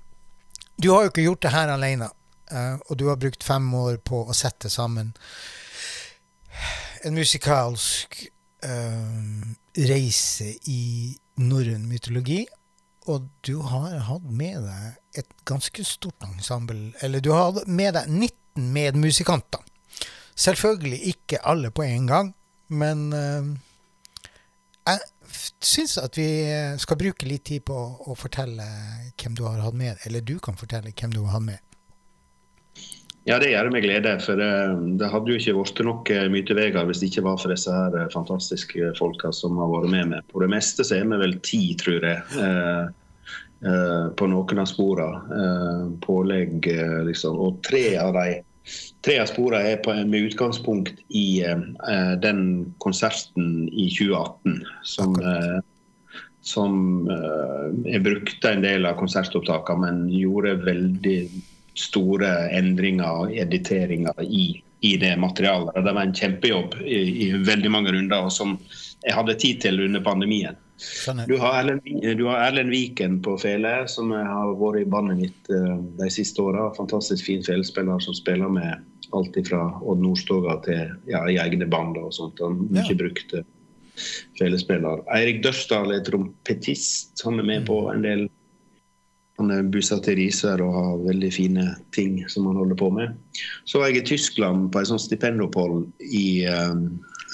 du har jo ikke gjort det her alene, uh, og du har brukt fem år på å sette sammen en musikalsk um, reise i norrøn mytologi. Og du har hatt med deg et ganske stort ensemble. Eller du har hatt med deg 19 medmusikanter. Selvfølgelig ikke alle på en gang, men eh, jeg syns at vi skal bruke litt tid på å fortelle hvem du har hatt med. Eller du kan fortelle hvem du har hatt med. Ja, det gjør det med glede. For det, det hadde jo ikke blitt nok Myte Vegard hvis det ikke var for disse her eh, fantastiske folka som har vært med meg. På det meste så er vi vel ti, tror jeg. Eh, eh, på noen av sporene. Eh, pålegg, eh, liksom. Og tre av de Tre av sporene er på, med utgangspunkt i eh, den konserten i 2018 som, eh, som eh, Jeg brukte en del av konsertopptakene, men gjorde veldig store endringer og editeringer i, i det materialet. Det var en kjempejobb i, i veldig mange runder, og som jeg hadde tid til under pandemien. Du har Erlend, du har Erlend Viken på fele, som har vært i bandet mitt eh, de siste åra. Fantastisk fin felespiller som spiller med alt fra Odd Nordstoga til ja, i egne band og sånt. Han Ja. ikke brukt eh, felespiller. Eirik Dørsdal er trompetist. Han er med på en del Han er bosatt i Risør og har veldig fine ting som han holder på med. Så var jeg i Tyskland på et sånt stipendopphold i eh,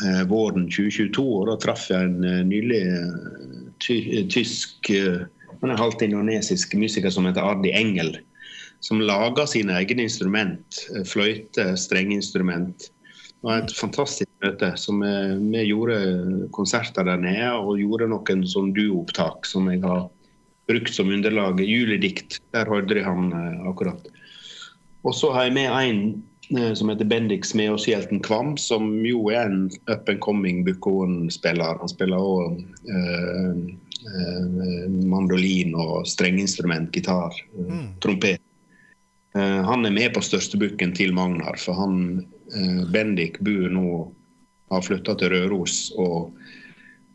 eh, våren 2022. og Da traff jeg en eh, nylig eh, ty tysk eh, Han er halvt indonesisk musiker som heter Ardi Engel. Som lager sine egne instrument. eh, Fløyte, strengeinstrument. Det var et fantastisk møte. som eh, Vi gjorde konserter der nede og gjorde noen sånn duoopptak som jeg har brukt som underlag. Juledikt. Der hørte jeg han eh, akkurat. Og så har jeg med en eh, som heter Bendik Smeåshjelten Kvam, som jo er en up and coming Bukkon-spiller. Han spiller òg eh, eh, mandolin og strengeinstrument, gitar, eh, Mm. trompet. Eh, han er med på størstebukken til Magnar, for han Bendik bor nå har flytta til Røros. og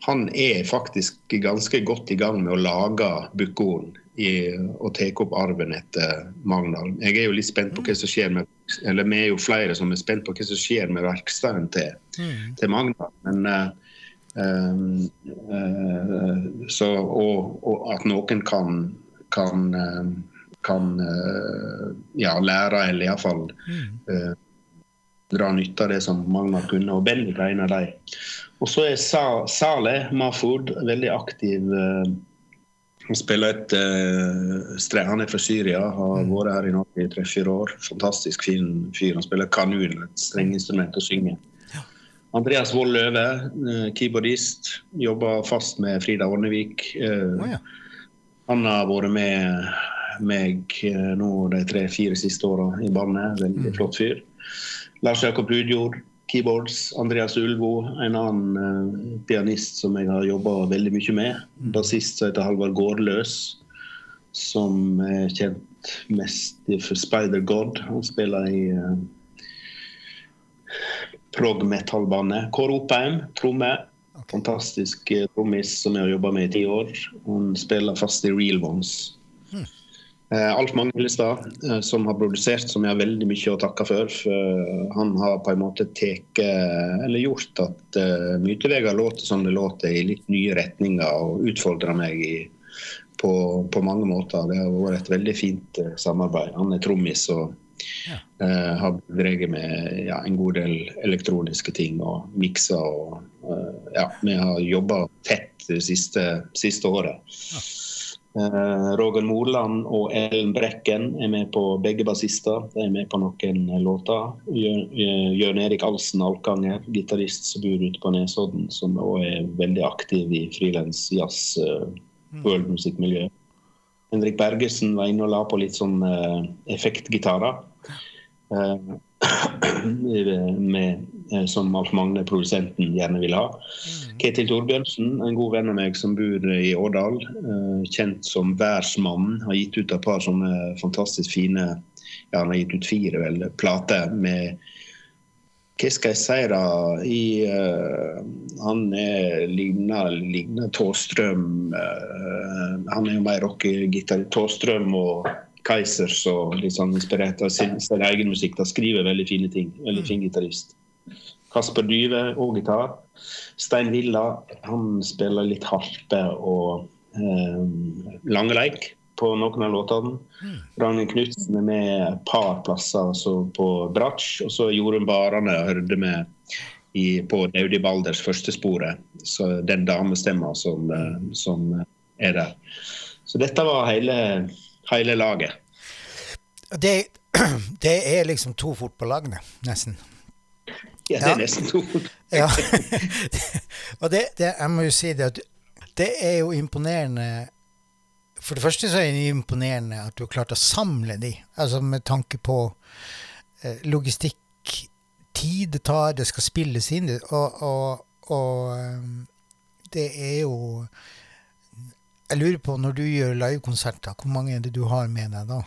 han er faktisk ganske godt i gang med å lage Bukkon og ta opp arven etter Magnar. Jeg er jo litt spent på hva som skjer med eller vi er jo flere som er spent på hva som skjer med verkstedet til, Mm. til Magnar. Men uh, eh, så, og, og at noen kan, kan, kan uh, ja, lære, eller iallfall uh, eh, dra nytte av det som Magnar kunne, og Bendik er en av dem. Og så er Sa Saleh Mahfoud veldig aktiv. eh, han spiller et uh. Han er fra Syria, har vært her i Norge i tre-fire år. Fantastisk fin fyr. Han spiller kanun, et strengeinstrument, og synger. Andreas Wold Løve, uh, keyboardist. Jobber fast med Frida Ornevik. Uh, oh, ja. Han har vært med meg nå de tre-fire siste åra i bandet. Veldig flott fyr. Lars Jakob Rudjord, keyboards. Andreas Ulvo, en annen uh, pianist som jeg har jobba veldig mye med. Bassist som heter Halvard Gårdløs, som er kjent mest for Spider God. Han spiller i uh, prog metal-bandet. Kåre Oppheim, tromme. Fantastisk eh, trommis som jeg har jobba med i ti år. Han spiller fast i Real Ones. Eh, Alf Magne Hillestad, eh, som har produsert, som jeg har veldig mye å takke for. eh, han har på en måte teke, eller gjort at uh, Mytevega låter som det låter, i litt nye retninger, og utfordra meg i, på, på mange måter. Det har vært et veldig fint eh, samarbeid. Han er trommis og eh, har drevet med ja, en god del elektroniske ting og mikser Og, eh, ja, vi har jobba tett det siste, siste året. Eh, Roger Morland og Ellen Brekken er med på begge bassister. De er med på noen låter. Jørn eh, Erik Alsen Alkanger, gitarist som bor ute på Nesodden, som også er veldig aktiv i frilans jazz, uh, worldmusikkmiljø. Henrik Bergersen var inne og la på litt sånn effektgitarer. Eh, *clears throat* med, eh, som Alf Magne, produsenten, gjerne vil ha. Ketil Torbjørnsen, en god venn av meg som bor i Årdal. eh, kjent som Værsmann. Har gitt ut et par sånne fantastisk fine ja, Han har gitt ut fire vel, plater med hva skal jeg si da i, uh, Han er ligner, ligner Tåstrøm Uh, Han er jo mer rockegitar. Tåstrøm og Kaizers og litt sånn inspirert av sin, sin egen musikk. Da skriver veldig fine ting. Veldig fin gitarist. Kasper Dyve og gitar. Stein Villa han spiller litt harpe og eh, langeleik på noen av låtene. Ragnhild Knutsen er med et par plasser altså på bratsj. Og så Jorunn Barane hørte med i, på Daudi Balders første sporet. Så den damestemma som, eh, som er der. Så dette var hele, hele laget. Det, *clears throat* det er liksom to fotballagene, nesten. Ja, det er nesten to. *laughs* Ja. og det, det, jeg må jo si det at det er jo imponerende For det første så er det imponerende at du har klart å samle de, altså med tanke på eh, logistikk, tid det tar, det skal spilles inn, og, og, og eh, det er jo Jeg lurer på, når du gjør livekonserter, hvor mange er det du har med deg da?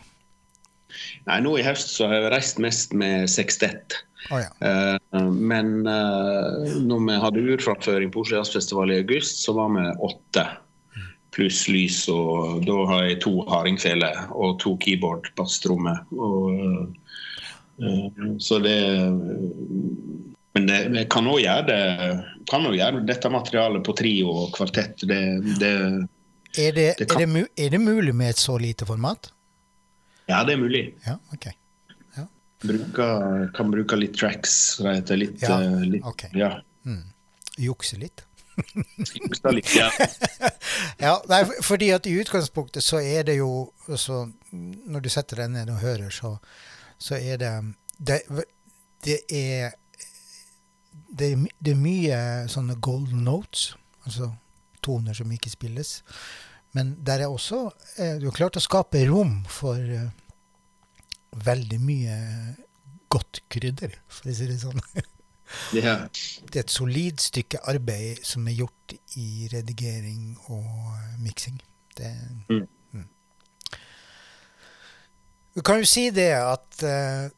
Nei, nå i høst så har jeg reist mest med sekstett. Å ja. Eh, men uh, når vi hadde urframføring på Oslo Jazzfestival i august, så var vi åtte. Pluss lys, og da har jeg to hardingfeler og to keyboard, basstrommer. Eh, så det Men det, vi kan òg gjøre det kan gjøre dette materialet på trio og kvartett. Det, det, Er det, Det er, det, er det mulig med et så lite format? ja, det er mulig. Ja, ok. Bruker, kan bruke litt tracks, som det heter. Litt, Ja, eh, litt okay. ja. Jukse litt? Jukse litt, ja. *laughs* Ja, nei, fordi at i utgangspunktet så er det jo så, Når du setter deg ned og hører, så, så er det det, det er det det er mye sånne golden notes, altså toner som ikke spilles. Men der er også eh, Du har klart å skape rom for eh, veldig mye godt krydder, for å si det sånn. ja. Det er et solid stykke arbeid som er gjort i redigering og miksing. Det Mm. mm. Du kan jo si det at uh,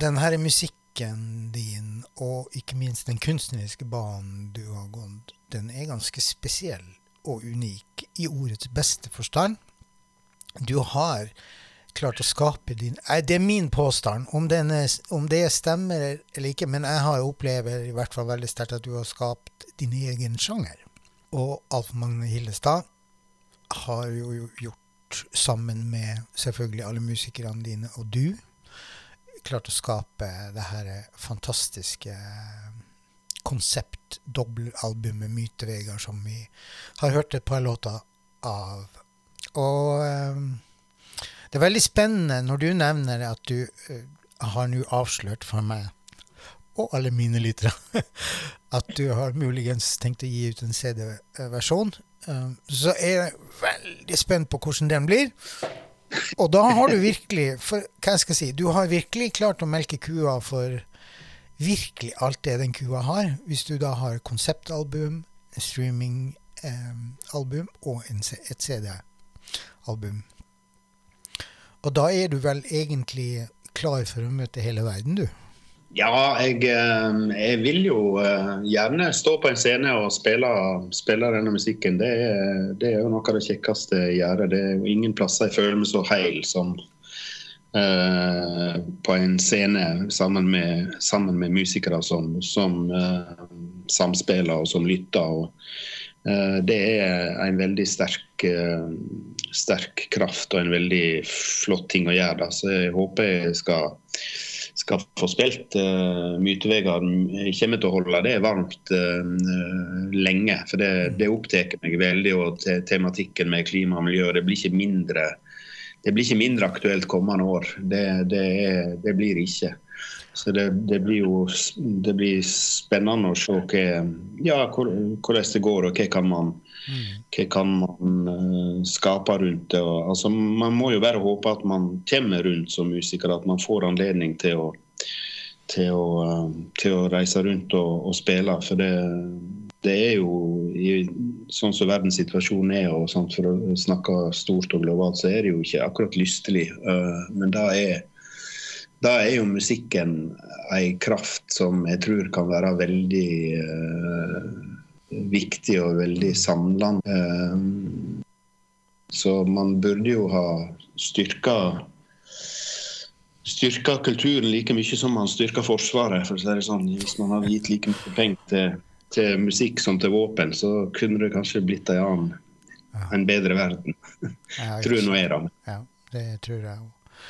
den her musikken din, og ikke minst den kunstneriske banen du har gått, den er ganske spesiell og unik i ordets beste forstand. Du har klart å skape din Det er min påstand. Om, den er, om det stemmer eller ikke, men jeg har opplever i hvert fall veldig sterkt at du har skapt din egen sjanger. Og Alf Magne Hillestad har jo gjort sammen med selvfølgelig alle musikerne dine og du klart å skape det her fantastiske konsept-dobbelalbumet Mytevegar som vi har hørt et par låter av. Og eh, det er veldig spennende når du nevner at du eh, har nå avslørt for meg og alle mine lyttere, *laughs* at du har muligens tenkt å gi ut en CD-versjon. Eh, så er jeg veldig spent på hvordan den blir. Og da har du virkelig for, hva jeg si, du har virkelig klart å melke kua for virkelig alt det den kua har. Hvis du da har konseptalbum, streamingalbum eh, og et CD-album. Og da er du vel egentlig klar for å møte hele verden, du? Ja, jeg, eh, jeg, vil jo eh, gjerne stå på en scene og spille, spille denne musikken. Det er, det er, jo noe av det kjekkeste jeg gjør. Det er jo ingen plasser jeg føler meg så heil som uh, på en scene sammen med, sammen med musikere som, som uh, samspiller og som lytter. Og, uh, det er en veldig sterk, sterk kraft og en veldig flott ting å gjøre. Da. Så jeg håper jeg skal skal få spilt uh, Mytevegard. Kommer til å holde det varmt uh, lenge. For det, det opptar meg veldig, og te tematikken med klima og miljø. Det blir ikke mindre, det blir ikke mindre aktuelt kommende år. Det, det, er, det blir ikke. Så det, det, blir jo det blir spennende å se hva, ja, hvordan det går, og hva kan man, hva kan man uh, skape rundt det. Altså, man må jo bare håpe at man kommer rundt som musiker, at man får anledning til å, til å, uh, til å reise rundt og, og spille. For det, det, er jo i, sånn som verdenssituasjonen er, og sånt, for å snakke stort og globalt, så er det jo ikke akkurat lystelig. Uh, men da er da er jo musikken ei kraft som jeg tror kan være veldig viktig og veldig samlende. Uh, så man burde jo ha styrka styrka kulturen like mye som man styrka Forsvaret. for å si det sånn. Hvis man hadde gitt like mye penger til, til, musikk som til våpen, så kunne det kanskje blitt en annen, en bedre verden. *laughs* Ja, tror nå jeg, da. Ja, det tror jeg òg.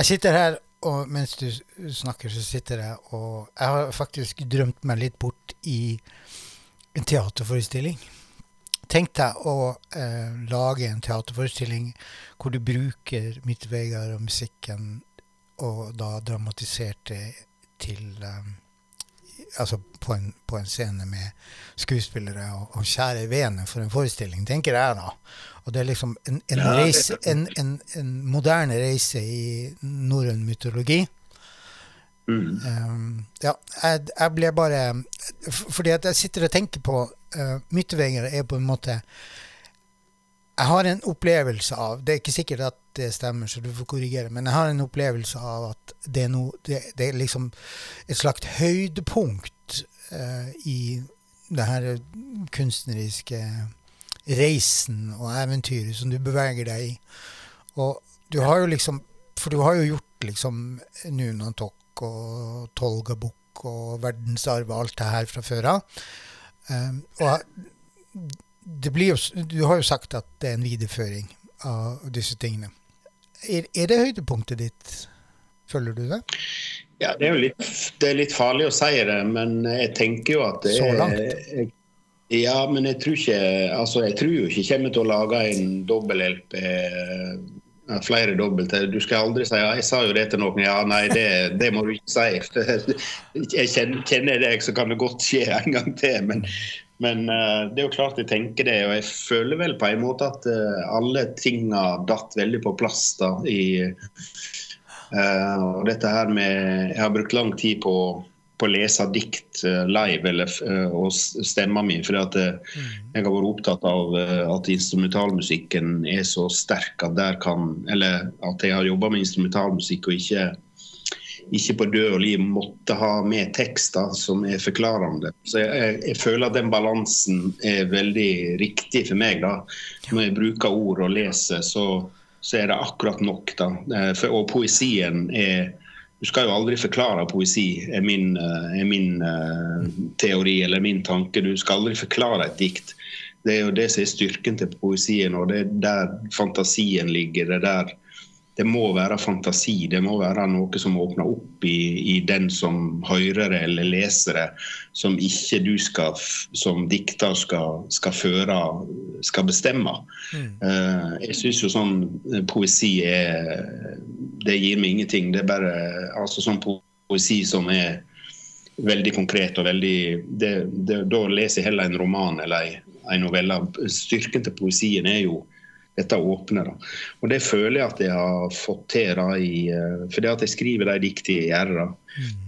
Jeg sitter her og mens du snakker, så sitter jeg og Jeg har faktisk drømt meg litt bort i en teaterforestilling. Tenk deg å eh, lage en teaterforestilling hvor du bruker midtveier og musikken, og da dramatisert det til eh, Altså på en, på en, scene med skuespillere og, og kjære vene for en forestilling, tenker jeg da. Og det er liksom en, en, reise, en, en moderne reise i norrøn mytologi. Mm. Um, ja, jeg, jeg, ble bare Fordi at jeg sitter og tenker på uh, Myttevenger er på en måte Jeg har en opplevelse av Det er ikke sikkert at det stemmer, så du får korrigere, men jeg har en opplevelse av at det er, no, det, det er liksom et slags høydepunkt uh, i det her kunstneriske reisen og eventyret som du beveger deg i. Og du har jo liksom For du har jo gjort liksom Og Tolgabukk og verdensarv og alt det her fra før av. Um, og det blir jo, du har jo sagt at det er en videreføring av disse tingene. Er, er det høydepunktet ditt? Føler du det? Ja, det er jo litt, det er litt farlig å si det, men jeg tenker jo at det er Så langt? Ja, men jeg tror ikke altså jeg tror jo ikke jeg kommer til å lage en dobbel-LP. Eh, flere dobbelte. Du skal aldri si ja, 'jeg sa jo det til noen'. Ja, nei, det, det må du ikke si. *laughs* Jeg kjenner, kjenner deg, så kan det godt skje en gang til. Men, men uh, det er jo klart jeg tenker det. Og jeg føler vel på en måte at uh, alle tinga datt veldig på plass da i uh, Og dette her med Jeg har brukt lang tid på på å lese dikt eh, live eller, eh, og stemma mi. For eh, mm. jeg har vært opptatt av at instrumentalmusikken er så sterk at der kan Eller at jeg har jobba med instrumentalmusikk og ikke, ikke på død og liv måtte ha med tekster som er forklarende. Så jeg, jeg føler at den balansen er veldig riktig for meg. da. Når jeg bruker ord og leser, så, så er det akkurat nok. da. For, og poesien er du skal jo aldri forklare poesi, er min, eh, er min uh, teori eller min tanke. Du skal aldri forklare et dikt. Det er jo det som er styrken til poesien, og det er der fantasien ligger. Det, er der, det må være fantasi. Det må være noe som åpner opp i, i den som hører det eller leser det, som ikke du skal, som dikter skal, skal føre, skal bestemme. Mm. Uh, jeg syns jo sånn poesi er det gir meg ingenting. Det er bare altså sånn poesi som er veldig konkret og veldig det, det, Da leser jeg heller en roman eller en novelle. Styrken til poesien er jo dette åpne. Da. Og det føler jeg at jeg har fått til da, i, for fordi at jeg skriver de diktene jeg gjør. Da.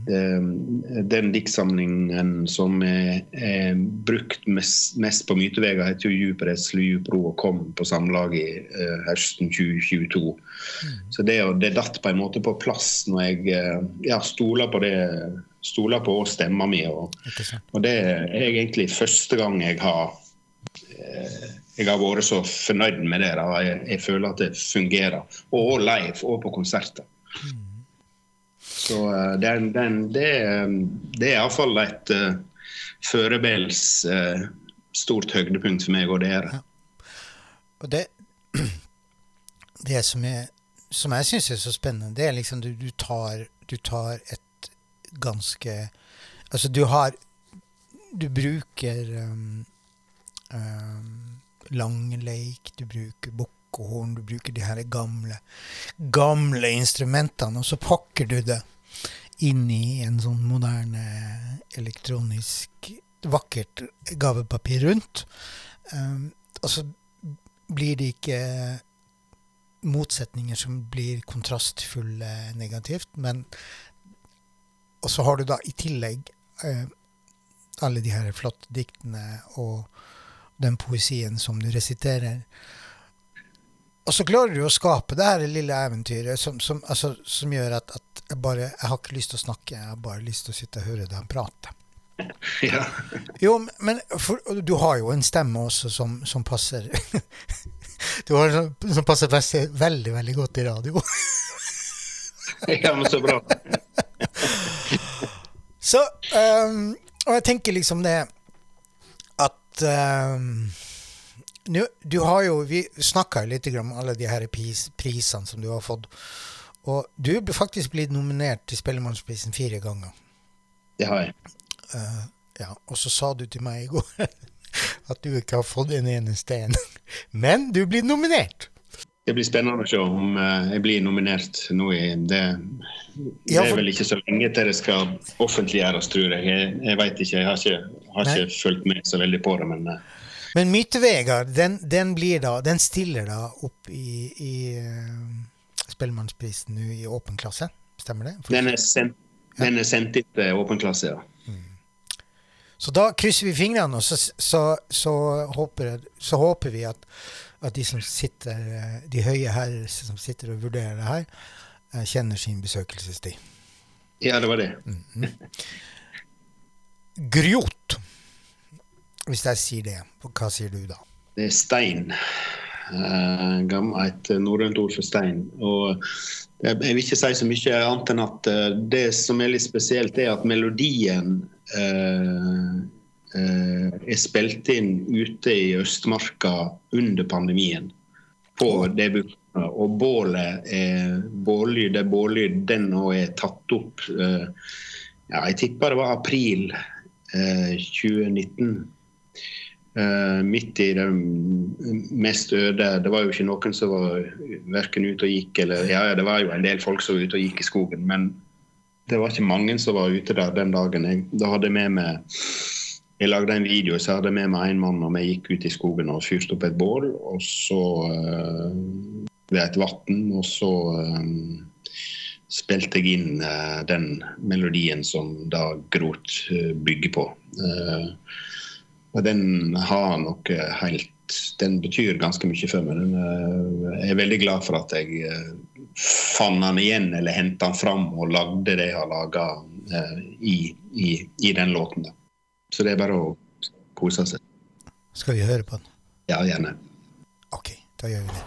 Mm. Den diktsamlingen som er, er brukt mest, mest, på myteveier, heter jo 'Djupredsle, djupro' og kom på Samlaget i uh, høsten 2022. Mm. Så det, det datt på en måte på plass når jeg uh, ja, stoler på det stoler på stemma mi. Og, og det er egentlig første gang jeg har uh, jeg har vært så fornøyd med det. Jeg, jeg føler at det fungerer. Og live, og på konserter. Så den, det, det, det, det er iallfall et uh, førebels uh, stort høydepunkt for meg, og det er. Ja. Og det, *clears throat* det som, jeg, som jeg syns er så spennende, det er liksom du, du, tar, du tar et ganske Altså, du har Du bruker um, um, langleik, du bruker bukkehorn, du bruker de her gamle, gamle instrumentene, og så pakker du det inn i en sånn moderne elektronisk vakkert gavepapir rundt. Um, og så blir det ikke motsetninger som blir kontrastfulle negativt, men Og så har du da i tillegg uh, alle de her flotte diktene og den poesien som du resiterer. Og så klarer du å skape det her lille eventyret som, som, altså, som gjør at, at, jeg bare Jeg har ikke lyst til å snakke, jeg har bare lyst til å sitte og høre deg prate. *laughs* Ja. Jo, men for, du har jo en stemme også som, som passer *laughs* Du har en som passer veldig, veldig godt i radio. *laughs* ja, men så bra. så um, Og jeg tenker liksom det at um, nu, du har jo, Vi snakka litt om alle de her pris, prisene som du har fått. Og du ble faktisk blitt nominert til Spellemannsprisen fire ganger. Det har jeg. Uh, ja, Og så sa du til meg i går *laughs* at du ikke har fått en eneste en. *laughs* Men du blir nominert! Det blir spennende å se om uh, jeg blir nominert nå i det. Det er vel ikke så lenge til det skal offentliggjøres, tror jeg. Jeg, jeg veit ikke, jeg har ikke, har ikke fulgt med så veldig på det. Men, uh, men Myte-Vegard, den, den, den, stiller da opp i, i uh, Spellemannsprisen nå i åpen klasse, stemmer det? For den er sendt, ja. den er sendt inn til åpen klasse, ja. Mm. Så da krysser vi fingrene, og så, så, så, håper, så håper vi at at de som sitter, eh, de høye herrer som sitter og vurderer det her, eh, kjenner sin besøkelsestid. Ja, det var det. Mm -hmm. Grjot, hvis jeg sier det, hva sier du da? Det er stein. Uh, et norrønt ord for stein. Og jeg vil ikke si så mye annet enn at det som er litt spesielt, er at melodien Eh, er spilt inn ute i Østmarka under pandemien. på det Og bålet er bållyd, det bållyd. Den nå er tatt opp eh, ja, Jeg tipper det var april 2019. Uh, midt i det mest øde Det var jo ikke noen som var verken ute og gikk eller Ja, det var jo en del folk som var ute og gikk i skogen, men det var ikke mange som var ute der den dagen. Jeg, da hadde jeg med meg jeg lagde en video, så hadde jeg med meg en mann og vi gikk ut i skogen og fyrte opp et bål. Og så uh, ved et vann, og så um, spilte jeg inn uh, den melodien som da Grot bygger på. og den har noe helt Den betyr ganske mye for meg. Den, jeg er veldig glad for at jeg fant den igjen, eller hentet den fram og lagde det jeg har laga i, i, i den låten. da. Så det er bare å kose seg. Skal vi høre på den? Ja, gjerne. OK, da gjør vi det.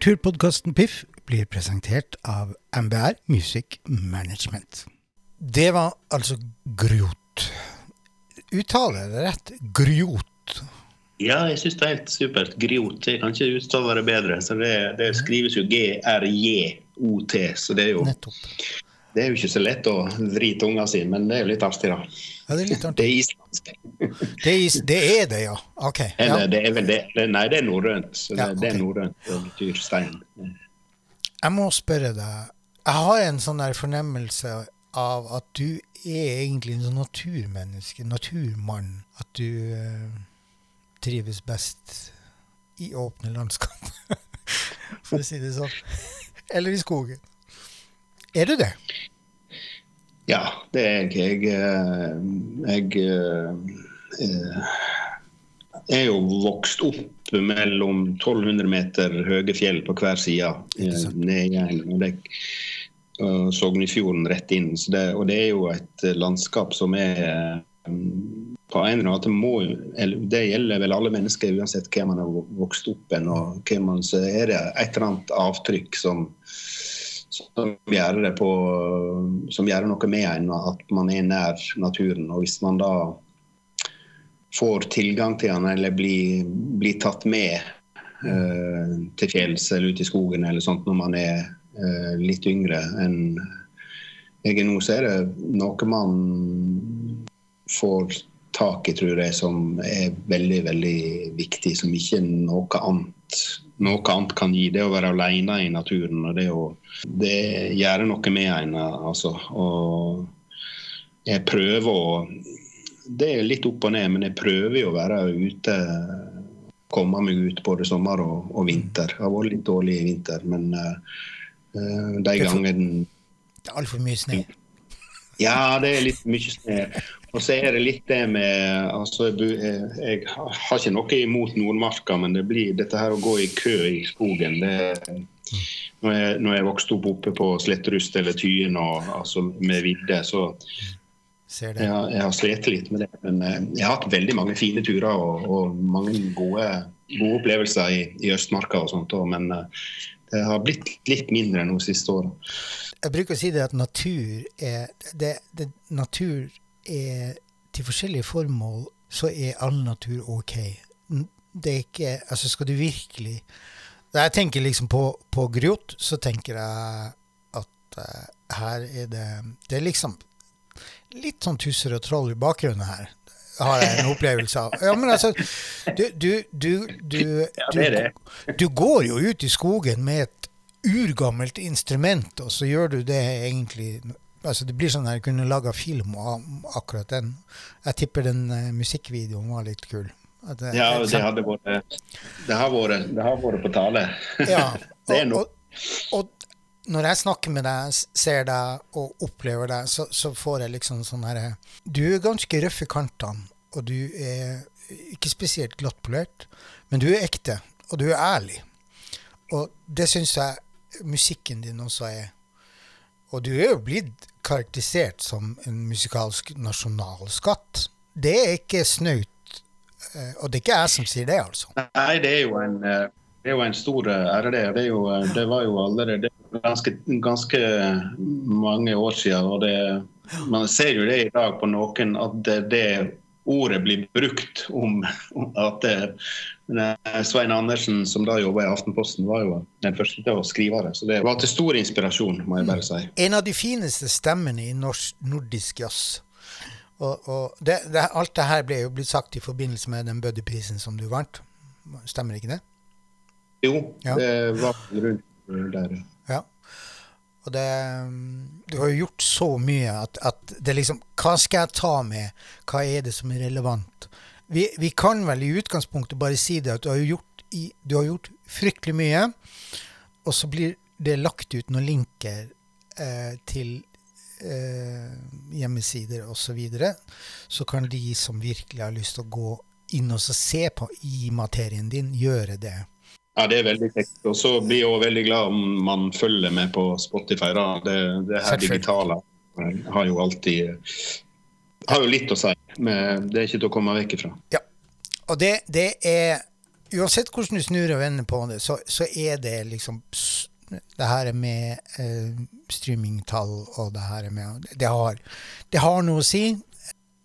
Kulturpodkasten Piff blir presentert av MBR Music Management. Det var altså Grot. Uttaler jeg det rett? Grot. Ja, jeg syns det er helt supert. Griot. Jeg kan ikke uttale det bedre. Så det, det skrives jo G-R-J-O-T, så det er jo Nettopp. Det er jo ikke så lett å vri tunga si, men det er jo litt artig, da. Ja, det er Det er islandsk. *laughs* Det er, is- det er det, ja. Ok. Ja. Eller det er vel det Nei, det er norrønt. Så det, Ja, det er norrønt. og betyr stein. Jeg må spørre deg. Jeg har en sånn der fornemmelse av at du er egentlig en sånn naturmenneske, naturmann. At du eh, trives best i åpne landskap, *laughs* for å si det sånn. eller i skogen. Er du det? Ja, det er jeg. Jeg, jeg, jeg eh, er jo vokst opp mellom 1200 meter høye fjell på hver side. Ned i og Sognefjorden rett inn. Så det, og det er jo et landskap som er eh, på en eller annen må, Det gjelder vel alle mennesker, uansett hvem man har vokst opp med. Og hvem man, så er det et eller annet avtrykk som, som, gjør det på, som gjør noe med en, at man er nær naturen. Og hvis man da får tilgang til den, eller blir, blir tatt med eh, til fjells eller ut i skogen eller sånt når man er eh, litt yngre enn jeg er nå, så er det noe man får tak i, tror jeg, som er veldig, veldig viktig. Som ikke noe annet, noe annet kan gi. Det å være alene i naturen. og Det, å, det gjør noe med en. altså. Og jeg prøver å Det er litt opp og ned, men jeg prøver å være ute. Komme meg ut både sommer og, og vinter. Jeg har vært litt dårlig i vinter, men uh, de Det gangene Det er altfor mye snø. Ja, det er litt mye snø. Og så er det litt det med altså, jeg, har ikke noe imot Nordmarka, men det blir dette her å gå i kø i skogen det, når, jeg, når jeg vokste opp oppe på Sletterust eller Tyen og, altså, med vidde, så Ser jeg, jeg har slitt litt med det. Men eh, jeg har hatt veldig mange fine turer og, og mange gode, gode opplevelser i, i Østmarka og sånt. også, Men eh, det har blitt litt mindre nå siste året. Jeg bruker å si det at natur er det, det, Natur er Til forskjellige formål så er all natur ok. Det er ikke Altså, skal du virkelig jeg tenker liksom på, på grot, så tenker jeg at uh, her er det Det er liksom litt sånn tusser og troll i bakgrunnen her. Har jeg en opplevelse av. Ja, men altså, du, du, du, du, Ja, det det. du, går jo ut i skogen med et urgammelt instrument, og så gjør du det egentlig Altså Det blir sånn at jeg kunne laga film av akkurat den. Jeg tipper den uh, musikkvideoen var litt kul. At det- Ja, det, hadde vært, det, har vært, det har vært på tale. Ja, *laughs* Det og, og, og når jeg snakker med deg, ser deg og opplever deg, så, så får jeg liksom sånn herre Du er ganske røff i kantene, og du er ikke spesielt glattpolert, men du er ekte, og du er ærlig. Og det syns jeg musikken din også er. Og du er jo blitt karakterisert som en musikalsk nasjonalskatt. Det er ikke snaut. eh, Og det er ikke jeg som sier det, altså. Nei, det er jo en, eh, det er jo en stor eh, ære, det. Det, jo, eh, det var jo allerede er ganske, ganske mange år siden. Og det, man ser jo det i dag på noen at det, det ordet blir brukt om, om at eh, Svein Andersen, som da jobba i Aftenposten, var jo den første til å skrive det. Så det var til stor inspirasjon, må jeg bare si. en av de fineste stemmene i norsk, nordisk jazz. Og, og det, alt det her ble jo blitt sagt i forbindelse med den Buddy-prisen som du vant. Stemmer ikke det? Jo, Ja. det var rundt der. Ja. Og det Du har jo gjort så mye at, at det liksom Hva skal jeg ta med? Hva er det som er relevant? Vi, vi kan vel i utgangspunktet bare si det at du har gjort, du har gjort fryktelig mye, og så blir det lagt ut noen linker eh, til eh, hjemmesider osv. Så, videre. så kan de som virkelig har lyst til å gå inn og se på i materien din, gjøre det. Ja, det er veldig kjekt. Og så blir jeg også veldig glad om man følger med på Spotify. Da. Det, det her digitale har jo alltid har jo litt å si. Men det er ikke til å komme vekk ifra. Ja. Og det, det er Uansett hvordan du snur og vender på det, så, så er det liksom Det her er med eh, streamingtall, og det her er med det har, det har noe å si.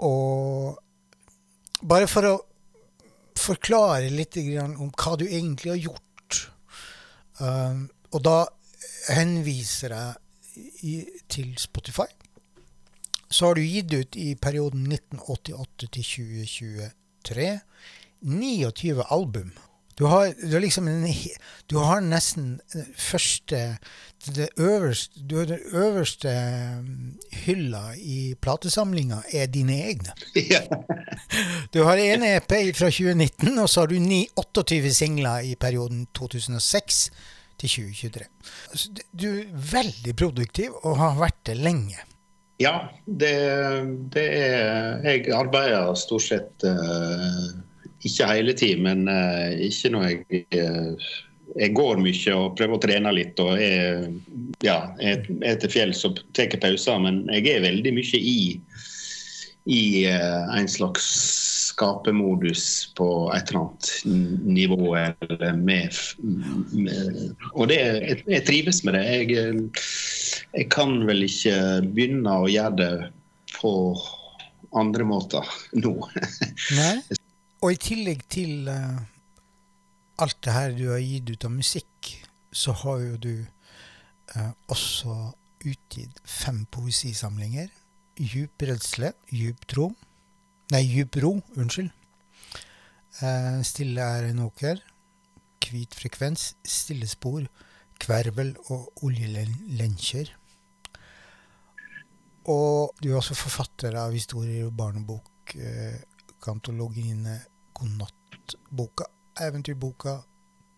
Og bare for å forklare litt om hva du egentlig har gjort um, Og da henviser jeg til Spotify så har du gitt ut i perioden 1988 til 2023 29 album. Du har, du har liksom en, Du har nesten eh, første det øverste, Du har den øverste mm, hylla i platesamlinga er dine egne. Ja. *laughs* Du har en EP fra 2019, og så har du 9, 28 singler i perioden 2006 til 2023. Så du er veldig produktiv og har vært det lenge. Ja, det, det er Jeg arbeider stort sett eh, ikke hele tiden, men eh, ikke når jeg eh, Jeg går mye og prøver å trene litt og er, ja, er, er til fjells og tar pauser, men jeg er veldig mye i, i eh, en slags skapemodus på et eller annet nivå. Eller med, med, og det, jeg, jeg trives med det. Jeg, jeg kan vel ikke begynne å gjøre det på andre måter nå. Nei. *laughs* Og i tillegg til uh, alt det her du har gitt ut av musikk, så har jo du uh, også utgitt fem poesisamlinger. 'Djup redsle', 'Djup tro' Nei, 'Djup ro', unnskyld. Uh, stille er en åker. Hvit frekvens, stille spor, kvervel og oljelenkjer. Og du er også forfatter av historier og barnebok, eh, kantologiene Godnattboka, Eventyrboka,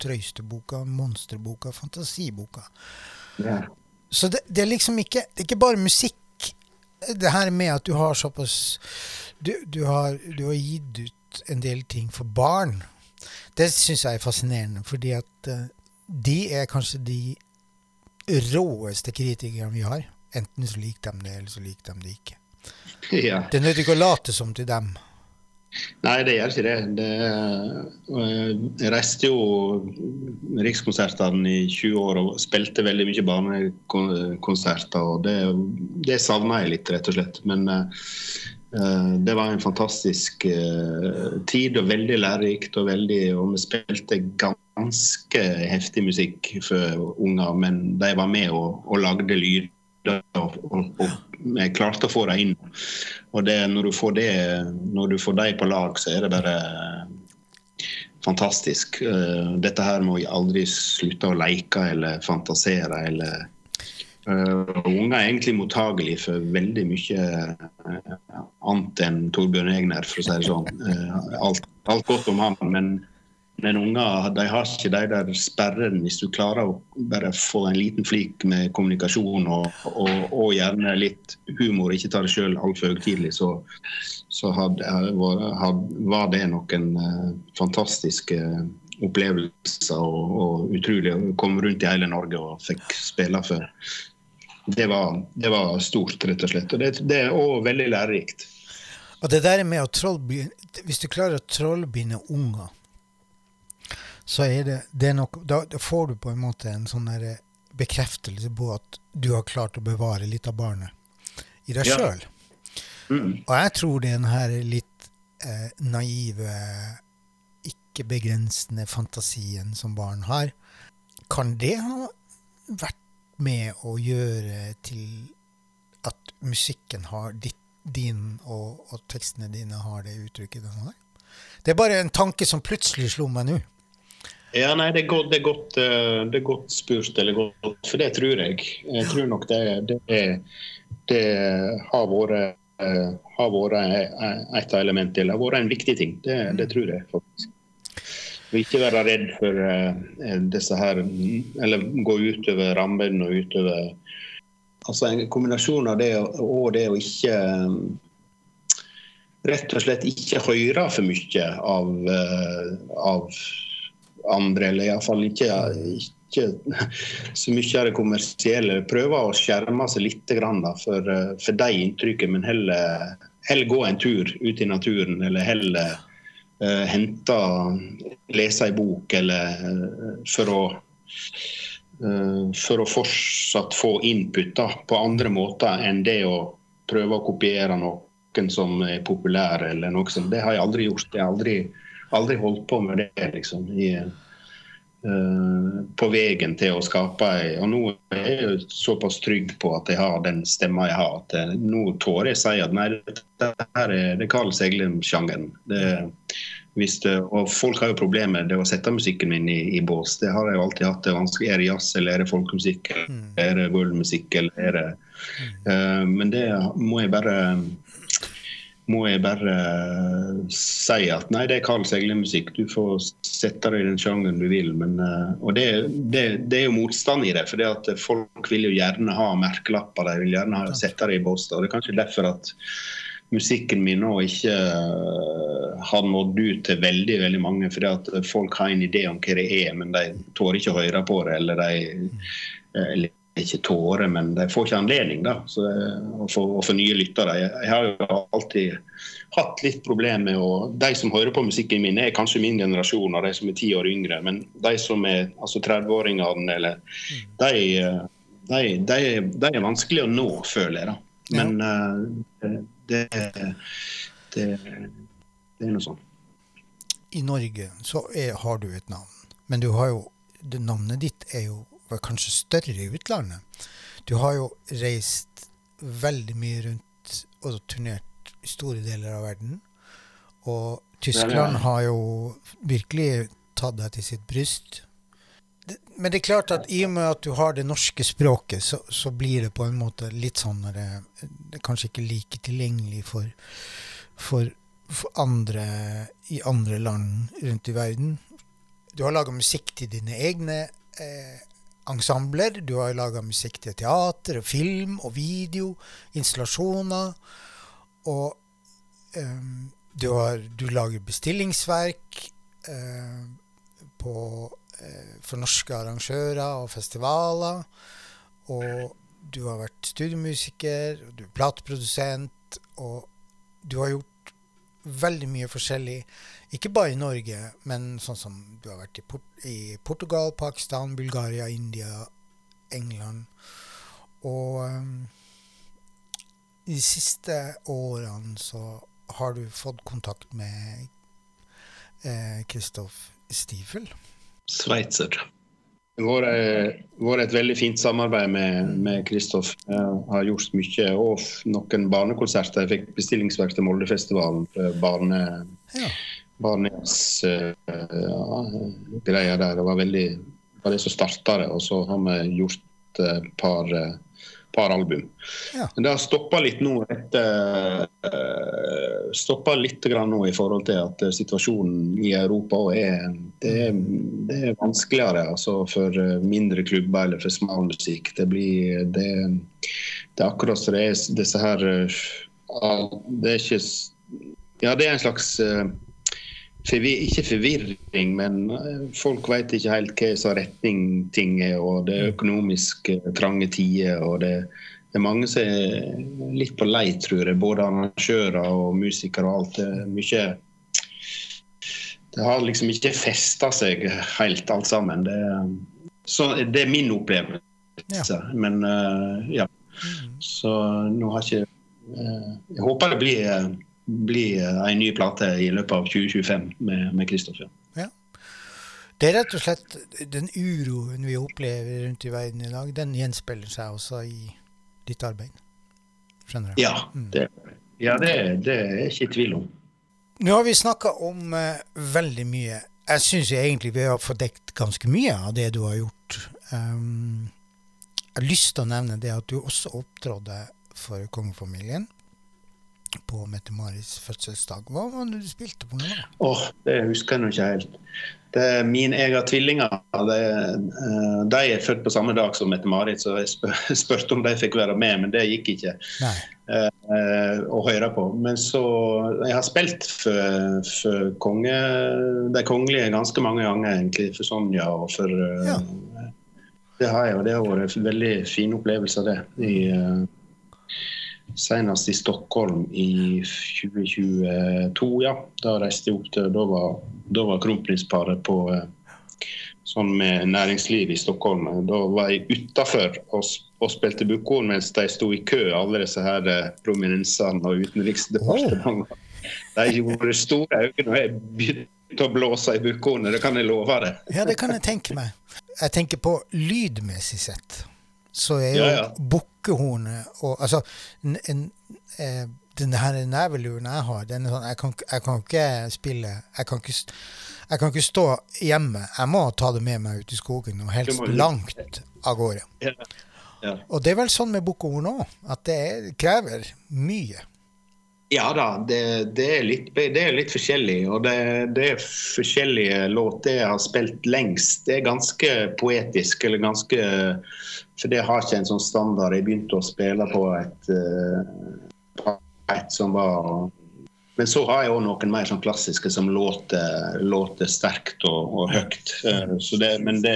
Trøysteboka, Monsterboka, Fantasiboka. Ja. Så det, det er liksom ikke Det er ikke bare musikk. Det her med at du har såpass Du, du, har, du har gitt ut en del ting for barn. Det syns jeg er fascinerende, fordi at eh, de er kanskje de råeste kritikerne vi har. Enten så liker de det, eller så liker de det ikke. ja. Det nytter ikke å late som til dem. Nei, det gjør ikke det. det øh, jeg reiste jo Rikskonsertene i 20 år og spilte veldig mye barnekonserter. og Det, det savna jeg litt, rett og slett. Men uh, det var en fantastisk uh, tid og veldig lærerikt. Og, veldig, og vi spilte ganske heftig musikk for unger, men de var med og, og lagde lyder. Og, og, og jeg klarte å få dem inn. Og det, når du får det når du får dem på lag, så er det bare fantastisk. Eh, Dette her må jeg aldri slutte å leke eller fantasere eller uh, Unger er egentlig mottagelig for veldig mye uh, annet enn Torbjørn Egner, for å si det sånn. Uh, alt, alt godt om ham, men men unger de har ikke de der sperrene. Hvis du klarer å bare få en liten flik med kommunikasjon og, og, og gjerne litt humor, ikke ta det sjøl altfor høytidelig, så, så had, had, var det noen uh, fantastiske opplevelser. Og, og, utrolig å komme rundt i hele Norge og fikk spille for. Det var, det var stort, rett og slett. Og det, det er òg veldig lærerikt. Og det der med å trollbinde Hvis du klarer å trollbinde unger så er det, det er nok, da, da, får du på en måte en sånn bekreftelse på at du har klart å bevare litt av barnet i deg Ja. sjøl. Mm. Og jeg tror det den her litt eh, naive, ikke-begrensende fantasien som barn har, kan det ha vært med å gjøre til at musikken har ditt, din, og, og tekstene dine har det uttrykket den har? Det er bare en tanke som plutselig slo meg nå. Ja, nei, det er godt, det er godt, eh, det er godt spurt, eller godt, for det tror jeg. Jeg tror nok det, det, det har vært eh, har vært et av elementene, eller har vært en viktig ting. Det, det tror jeg faktisk. Og ikke være redd for eh, disse her, eller gå utover rammen og utover Altså en kombinasjon av det og det å ikke Rett og slett ikke høre for mye av, av andre, eller iallfall ikke, ikke så mye av det kommersielle. Prøve å skjerme seg litt da, for, eh, for de inntrykkene, men heller, heller gå en tur ut i naturen. Eller heller uh, hente, lese ei bok, eller uh, for å uh, for å fortsatt få input da, på andre måter enn det å prøve å kopiere noen som er populær, eller noe sånt. Det har jeg aldri gjort. Jeg har aldri, aldri holdt på med det, liksom. I, uh, på veien til å skape ei Og nå er jeg jo såpass trygg på at jeg har den stemma jeg har, at jeg, nå tårer jeg si at nei, dette her er, det Karl Seglem-sjangeren. Og folk har jo problemer med det å sette musikken min i, i bås. Det har jeg jo alltid hatt. det er vanskelig. Er det jazz, eller er det folkemusikk, eller er det worldmusikk, eller er det uh, Men det må jeg bare må jeg bare eh, si at nei, det er Carl Segle-musikk. Du får sette deg i den sjangeren du vil. Men, eh, og det, det, det, er jo motstand i det. For folk vil jo gjerne ha merkelapper. De vil gjerne ha, sette det i bås. Og det er kanskje derfor at musikken min nå ikke uh, har nådd ut til veldig veldig mange. Fordi at folk har en idé om hva det er, men de tør ikke å høre på det. Eller de ikke tårer, men de får ikke anledning da, så, få, å, få, nye lyttere. Jeg, jeg, har jo alltid hatt litt problemer med å De som hører på musikken min, er kanskje min generasjon, og de som er ti år yngre. Men de som er altså 30-åringene, eller de, de, de, de, er vanskelig å nå, føler jeg. da. Men ja. uh, det, det, det, er noe sånn. I Norge så er, har du et navn, men du har jo, det navnet ditt er jo var kanskje større i utlandet. Du har jo reist veldig mye rundt og turnert i store deler av verden. Og Tyskland har jo virkelig tatt deg til sitt bryst. Men det er klart at i og med at du har det norske språket, så, så blir det på en måte litt sånn det, det er kanskje ikke like tilgjengelig for, for, for, andre i andre land rundt i verden. Du har laga musikk til dine egne eh, ensembler. Du har laga musikk til teater og film og video, installasjoner. Og um, du, har, du, lager bestillingsverk uh, på, uh, for norske arrangører og festivaler. Og du har vært studiomusiker, du er plateprodusent, og du har gjort veldig mye forskjellig. Ikke bare i Norge, men sånn som du har vært i, Port i Portugal, Pakistan, Bulgaria, India, England. Og um, de siste årene så har du fått kontakt med Kristoff eh, Stiefel. Sveitser. Det har vært et veldig fint samarbeid med Kristoff. Har gjort mye. Og noen barnekonserter. Jeg fikk bestillingsverk til Moldefestivalen. Barne, ja. Barnejazz-greier uh, der. Det var veldig var det som starta det. Og så har vi gjort et par uh, par album. Ja. Men det har stoppa litt nå etter uh, Stoppa litt nå i forhold til at situasjonen i Europa er det, er det er vanskeligere altså, for mindre klubber eller for smal musikk. Det blir det, det er akkurat som det er disse her Det er ikke Ja, det er en slags ikke forvirring, men folk vet ikke helt hva som retning ting er. og Det er økonomisk trange tider. og det, det, er mange som er litt på lei, tror jeg. Både arrangører og musikere og alt. Det er mye Det har liksom ikke festa seg helt, alt sammen. Det, så, det er min opplevelse. Ja. Men ja. Så nå har ikke Jeg håper det blir bli en ny plate i løpet av 2025 med Kristoffer. Ja. Det er rett og slett den uroen vi opplever rundt i verden i dag, den gjenspeiler seg også i ditt arbeid? Skjønner jeg. Ja, mm. det, ja det, det, er jeg ikke i tvil om. Nå har vi snakka om uh, veldig mye. Jeg syns egentlig vi har fått dekt ganske mye av det du har gjort. Um, jeg har lyst til å nevne det at du også opptrådte for kongefamilien på Mette-Maris fødselsdag. Hva var det du spilte på nå? Oh, det husker jeg ikke helt. Det er min egen tvillinger. Det, eh, de, er født på samme dag som Mette-Marit, så jeg spør, *laughs* spurte om de fikk være med, men det gikk ikke uh, å høre på. Men så Jeg har spilt for, for konge, de kongelige ganske mange ganger, egentlig. For Sonja og for uh, ja. Det har jeg, og det har vært en veldig fin opplevelse, det. i senest i Stockholm i 2022. ja. Da reiste jeg opp til Da var, da var kronprinsparet på eh, sånn med næringsliv i Stockholm. Da var jeg utafor og, og, spilte bukkehorn mens de sto i kø, alle disse her eh, prominensene og Utenriksdepartementet. Oh. De gjorde store øyne og jeg begynte å blåse i bukkehornet, det kan jeg love deg. Ja, det kan jeg tenke meg. Jeg tenker på lydmessig sett så er jo ja, ja. bukkehornet og Altså, en, en, eh, den her neveluren jeg har, den er sånn jeg kan, jeg kan ikke spille jeg kan ikke, jeg kan ikke, stå hjemme. Jeg må ta det med meg ut i skogen, og helst langt av gårde. Ja. Og det er vel sånn med bukkehorn òg, at det krever mye. Ja da, det, det, er litt, det, er litt, forskjellig. Og det, det er forskjellige låter jeg har spilt lengst. Det er ganske poetisk, eller ganske For det har ikke en sånn standard. Jeg begynte å spille på et, eh, et som var men så har jeg òg noen mer sånn klassiske som låter, låter sterkt og, og høyt. Eh, det, men det,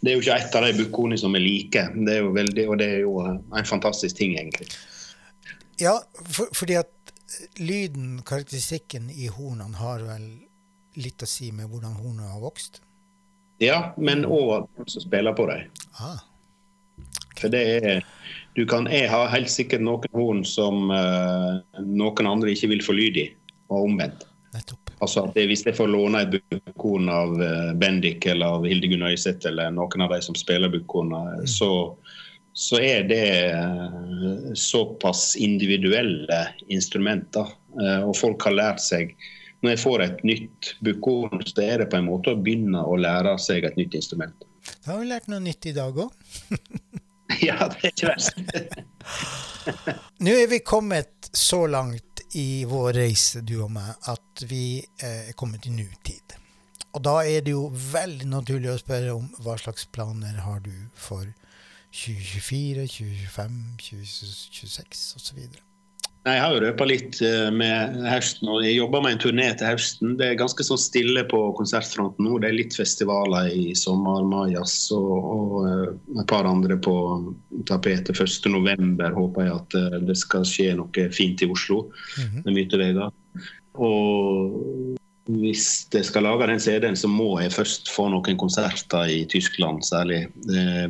det, er jo ikke ett av de bukkene som er like. Det er jo veldig, og det er jo en fantastisk ting, egentlig. Ja, for, fordi at lyden, karakteristikken i hornene, har vel litt å si med hvordan hornene har vokst? Ja, men òg hvem som spiller på dem. Ah. For det er du kan, Jeg har helt sikkert noen horn som uh, noen andre ikke vil få lyd i, og omvendt. Nettopp. Altså at Hvis jeg får låne et bukkhorn av uh, Bendik eller av Hildegunn Øyseth eller noen av de som spiller bukkhorn, mm. så, så, er det uh, såpass individuelle instrumenter. og folk har lært seg Når jeg får et nytt bukkhorn, så er det på en måte å begynne å lære seg et nytt instrument. Da har vi lært noe nytt i dag òg. *laughs* Ja, det er ikke verst. *laughs* Nå er vi kommet så langt i vår reise, du og meg, at vi eh, er kommet i nutid. Og da er det jo veldig naturlig å spørre om hva slags planer har du for 2024, 2025, 2026 osv. Jeg har jo røpa litt eh, med høsten, og jeg jobber med en turné til høsten. Det er ganske sånn stille på konsertfronten nå. Det er litt festivaler i sommer, Majas og, og eh, et par andre på tapetet. 1.11. håper jeg at eh, det skal skje noe fint i Oslo mm -hmm. med Mytevega. Og hvis jeg skal lage den CD-en, så må jeg først få noen konserter i Tyskland særlig. Det,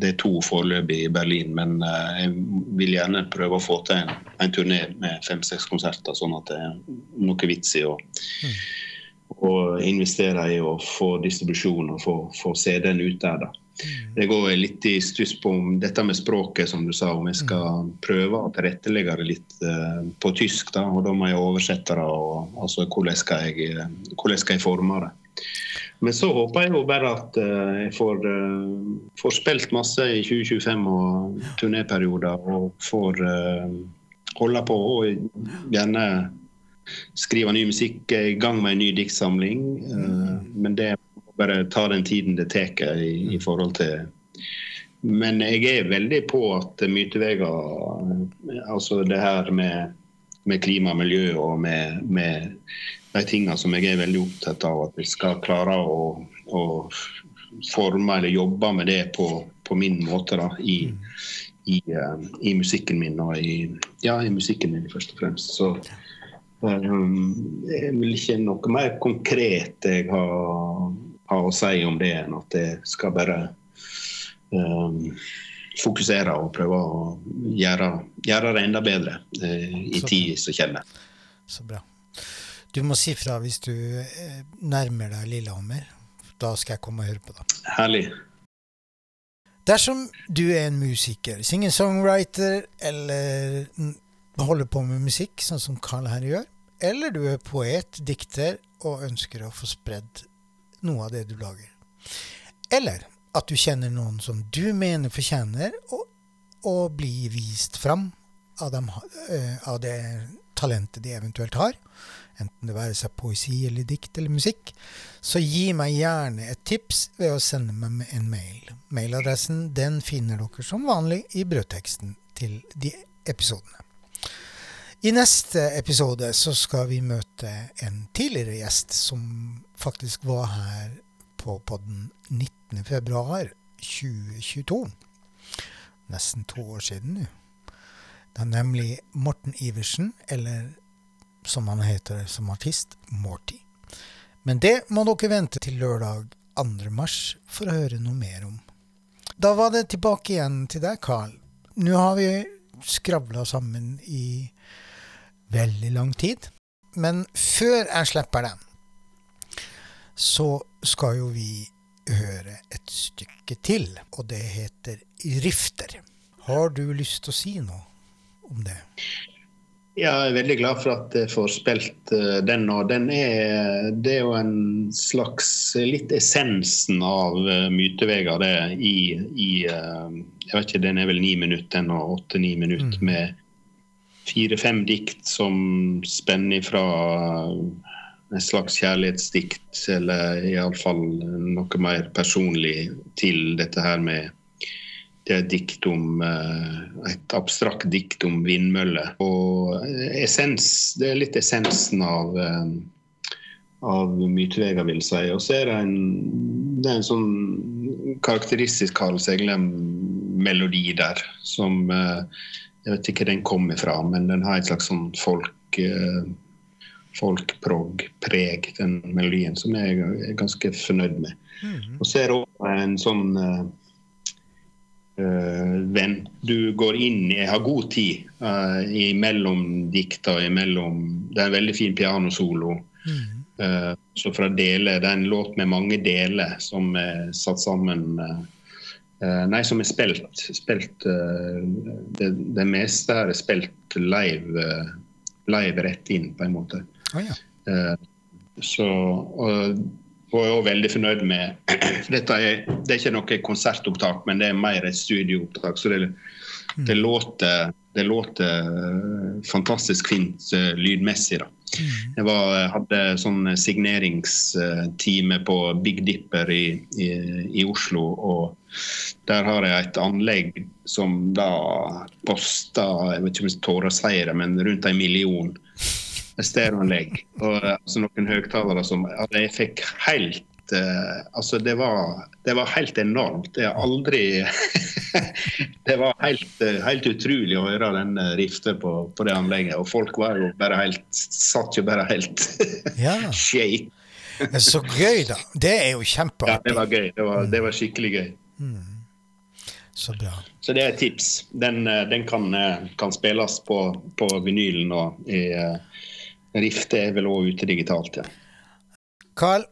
det er to foreløpig i Berlin, men eh, jeg vil gjerne prøve å få til en, en turné med fem-seks konserter, sånn at det er noe vits i å, mm. Å investere i å få distribusjon og få, få CD-en ut der. da. Mm. Det går litt i stuss på om dette med språket, som du sa, om jeg skal mm. prøve å tilrettelegge det litt uh, på tysk. da, og Da må jeg oversette det. og altså Hvordan skal jeg, hvordan skal jeg forme det. Men så håper jeg jo bare at uh, jeg får, får, spilt masse i 2025 og turnéperioder, og får holde på og gjerne skrive ny musikk. Er i gang med en ny diktsamling, mm. men det bare ta den tiden det tar i, i, forhold til Men jeg er veldig på at myteveier, altså det her med, med klima og miljø og med, med, de tingene som jeg er veldig opptatt av, at vi skal klare å, å forme eller jobbe med det på, på min måte da, i, i, uh, i, musikken min og i, ja, i musikken min først og fremst. Så det er vel ikke noe mer konkret jeg har har å si om det, enn at jeg skal bare um, fokusere og prøve å gjøre, gjøre det enda bedre uh, i tida tid som kommer. Så bra. Du må si fra hvis du eh, nærmer deg Lillehammer. Da skal jeg komme og høre på deg. Herlig. Dersom du er en musiker, singer-songwriter eller holder på med musikk, sånn som Carl her gjør, eller du er poet, dikter og ønsker å få spredd noe av det du lager. Eller at du kjenner noen som du mener fortjener å, å bli vist fram av, dem, uh, av, det talentet de eventuelt har, enten det være seg poesi eller dikt eller musikk, så gi meg gjerne et tips ved å sende meg en mail. Mailadressen den finner dere som vanlig i brødteksten til de episodene. I neste episode så skal vi møte en tidligere gjest som faktisk var her på podden 19.2.2022. Nesten to år siden nå. Det er nemlig Morten Iversen, eller som han heter som artist, Morty. Men det må dere vente til lørdag 2. mars for å høre noe mer om. Da var det tilbake igjen til deg, Carl. Nå har vi skravla sammen i veldig lang tid. Men før jeg slipper den, så skal jo vi høre et stykke til, og det heter Rifter. Har du lyst til å si noe om det? Ja, jeg er veldig glad for at jeg får spilt uh, den nå. Den er, det er jo en slags litt essensen av uh, det i, i uh, Jeg vet ikke, den er vel ni minutter, den og åtte-ni minutter mm. med fire-fem dikt som spenner fra en slags kjærlighetsdikt, eller iallfall noe mer personlig, til dette her med det er dikt om et abstrakt dikt om vindmøller. Og essens, det er litt essensen av av Mytvega, vil si. Og så er det en, det er en sånn karakteristisk Karl Seglem-melodi der, som Jeg vet ikke den kommer fra, men den har et slags sånn folk folkprog-preg, den melodien, som jeg er ganske fornøyd med. Mm -hmm. Og så er det også en sånn uh, venn Du går inn Jeg har god tid uh, imellom dikta, imellom Det er en veldig fin pianosolo. Mm. Uh, så fra deler, Det er en låt med mange deler som er satt sammen uh, Nei, som er spilt. spilt uh, det, det, meste her er spilt live, live rett inn, på en måte. Oh, ja. så og, og jeg er også veldig fornøyd med *clears throat* Dette er, det er ikke noe konsertopptak, men det er mer et studioopptak. Så det, mm. det, låter, det låter fantastisk fint lydmessig. da. Mm. Jeg var, hadde sånn signeringstime på Big Dipper i, i, i, Oslo. Og der har jeg et anlegg som da posta jeg vet ikke om jeg tårer å si det, men rundt en million. Stereoanlegg. Og altså, noen høyttalere som altså, Jeg fikk helt Altså, det var, det var, helt enormt. Jeg har aldri *laughs* Det var helt, uh, helt, utrolig å høre den rifta på, på, det anlegget. Og folk var jo bare helt Satt jo bare helt *laughs* ja. shake. Så gøy, da. Det er jo kjempeartig. Ja, det var gøy. Det var, det var skikkelig gøy. Mm. Så bra. Så det er et tips. Den, den kan, kan, spilles på, på vinylen og i Rifte er vel òg ute digitalt, ja. Carl,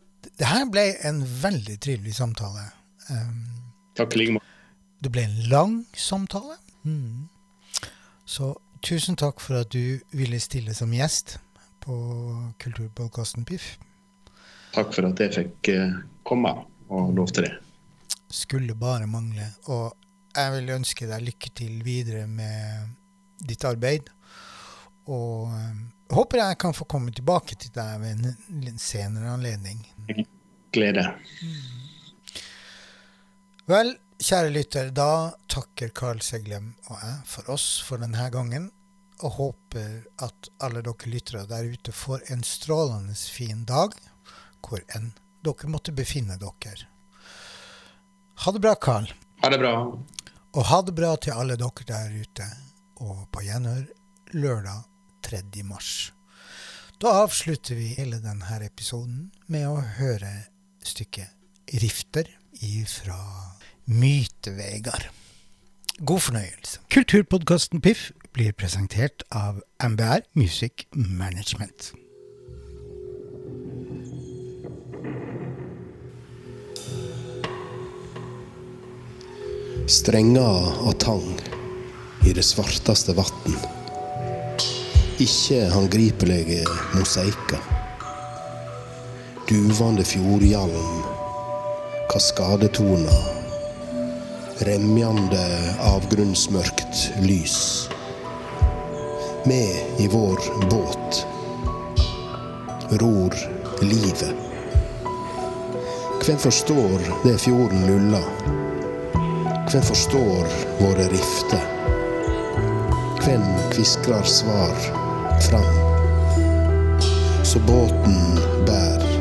det her ble en veldig trivelig samtale. Um, Takk i like måte. Det ble en lang samtale. Mm. Så tusen takk for at du ville stille som gjest på kulturpodkasten Piff. Takk for at jeg fikk uh, komme, og lov til det. Skulle bare mangle. Og jeg vil ønske deg lykke til videre med ditt arbeid. Og um, håper jeg kan få komme tilbake til deg ved en senere anledning. Glede. Mm. Vel, kjære lytter, da takker Carl Seglem og jeg for oss for denne gangen, og håper at alle dere lyttere der ute får en strålende fin dag, hvor enn dere måtte befinne dere. Ha det bra, Carl. Ha det bra. Og ha det bra til alle dere der ute, og på gjenhør lørdag 3. mars. Da avslutter vi hele denne episoden med å høre stykket 'Rifter' ifra Mytevegar God fornøyelse. Kulturpodkasten Piff blir presentert av MBR Music Management. Strenger og tang i det svarteste vatn ikke håndgripelige mosaikker. Duvende fjordhjalm, kaskadetoner, remjande avgrunnsmørkt lys. Med i vår båt ror livet. Hvem forstår det fjorden luller? Hvem forstår våre rifter? Hvem kviskrar svar? Fram. Så båten bär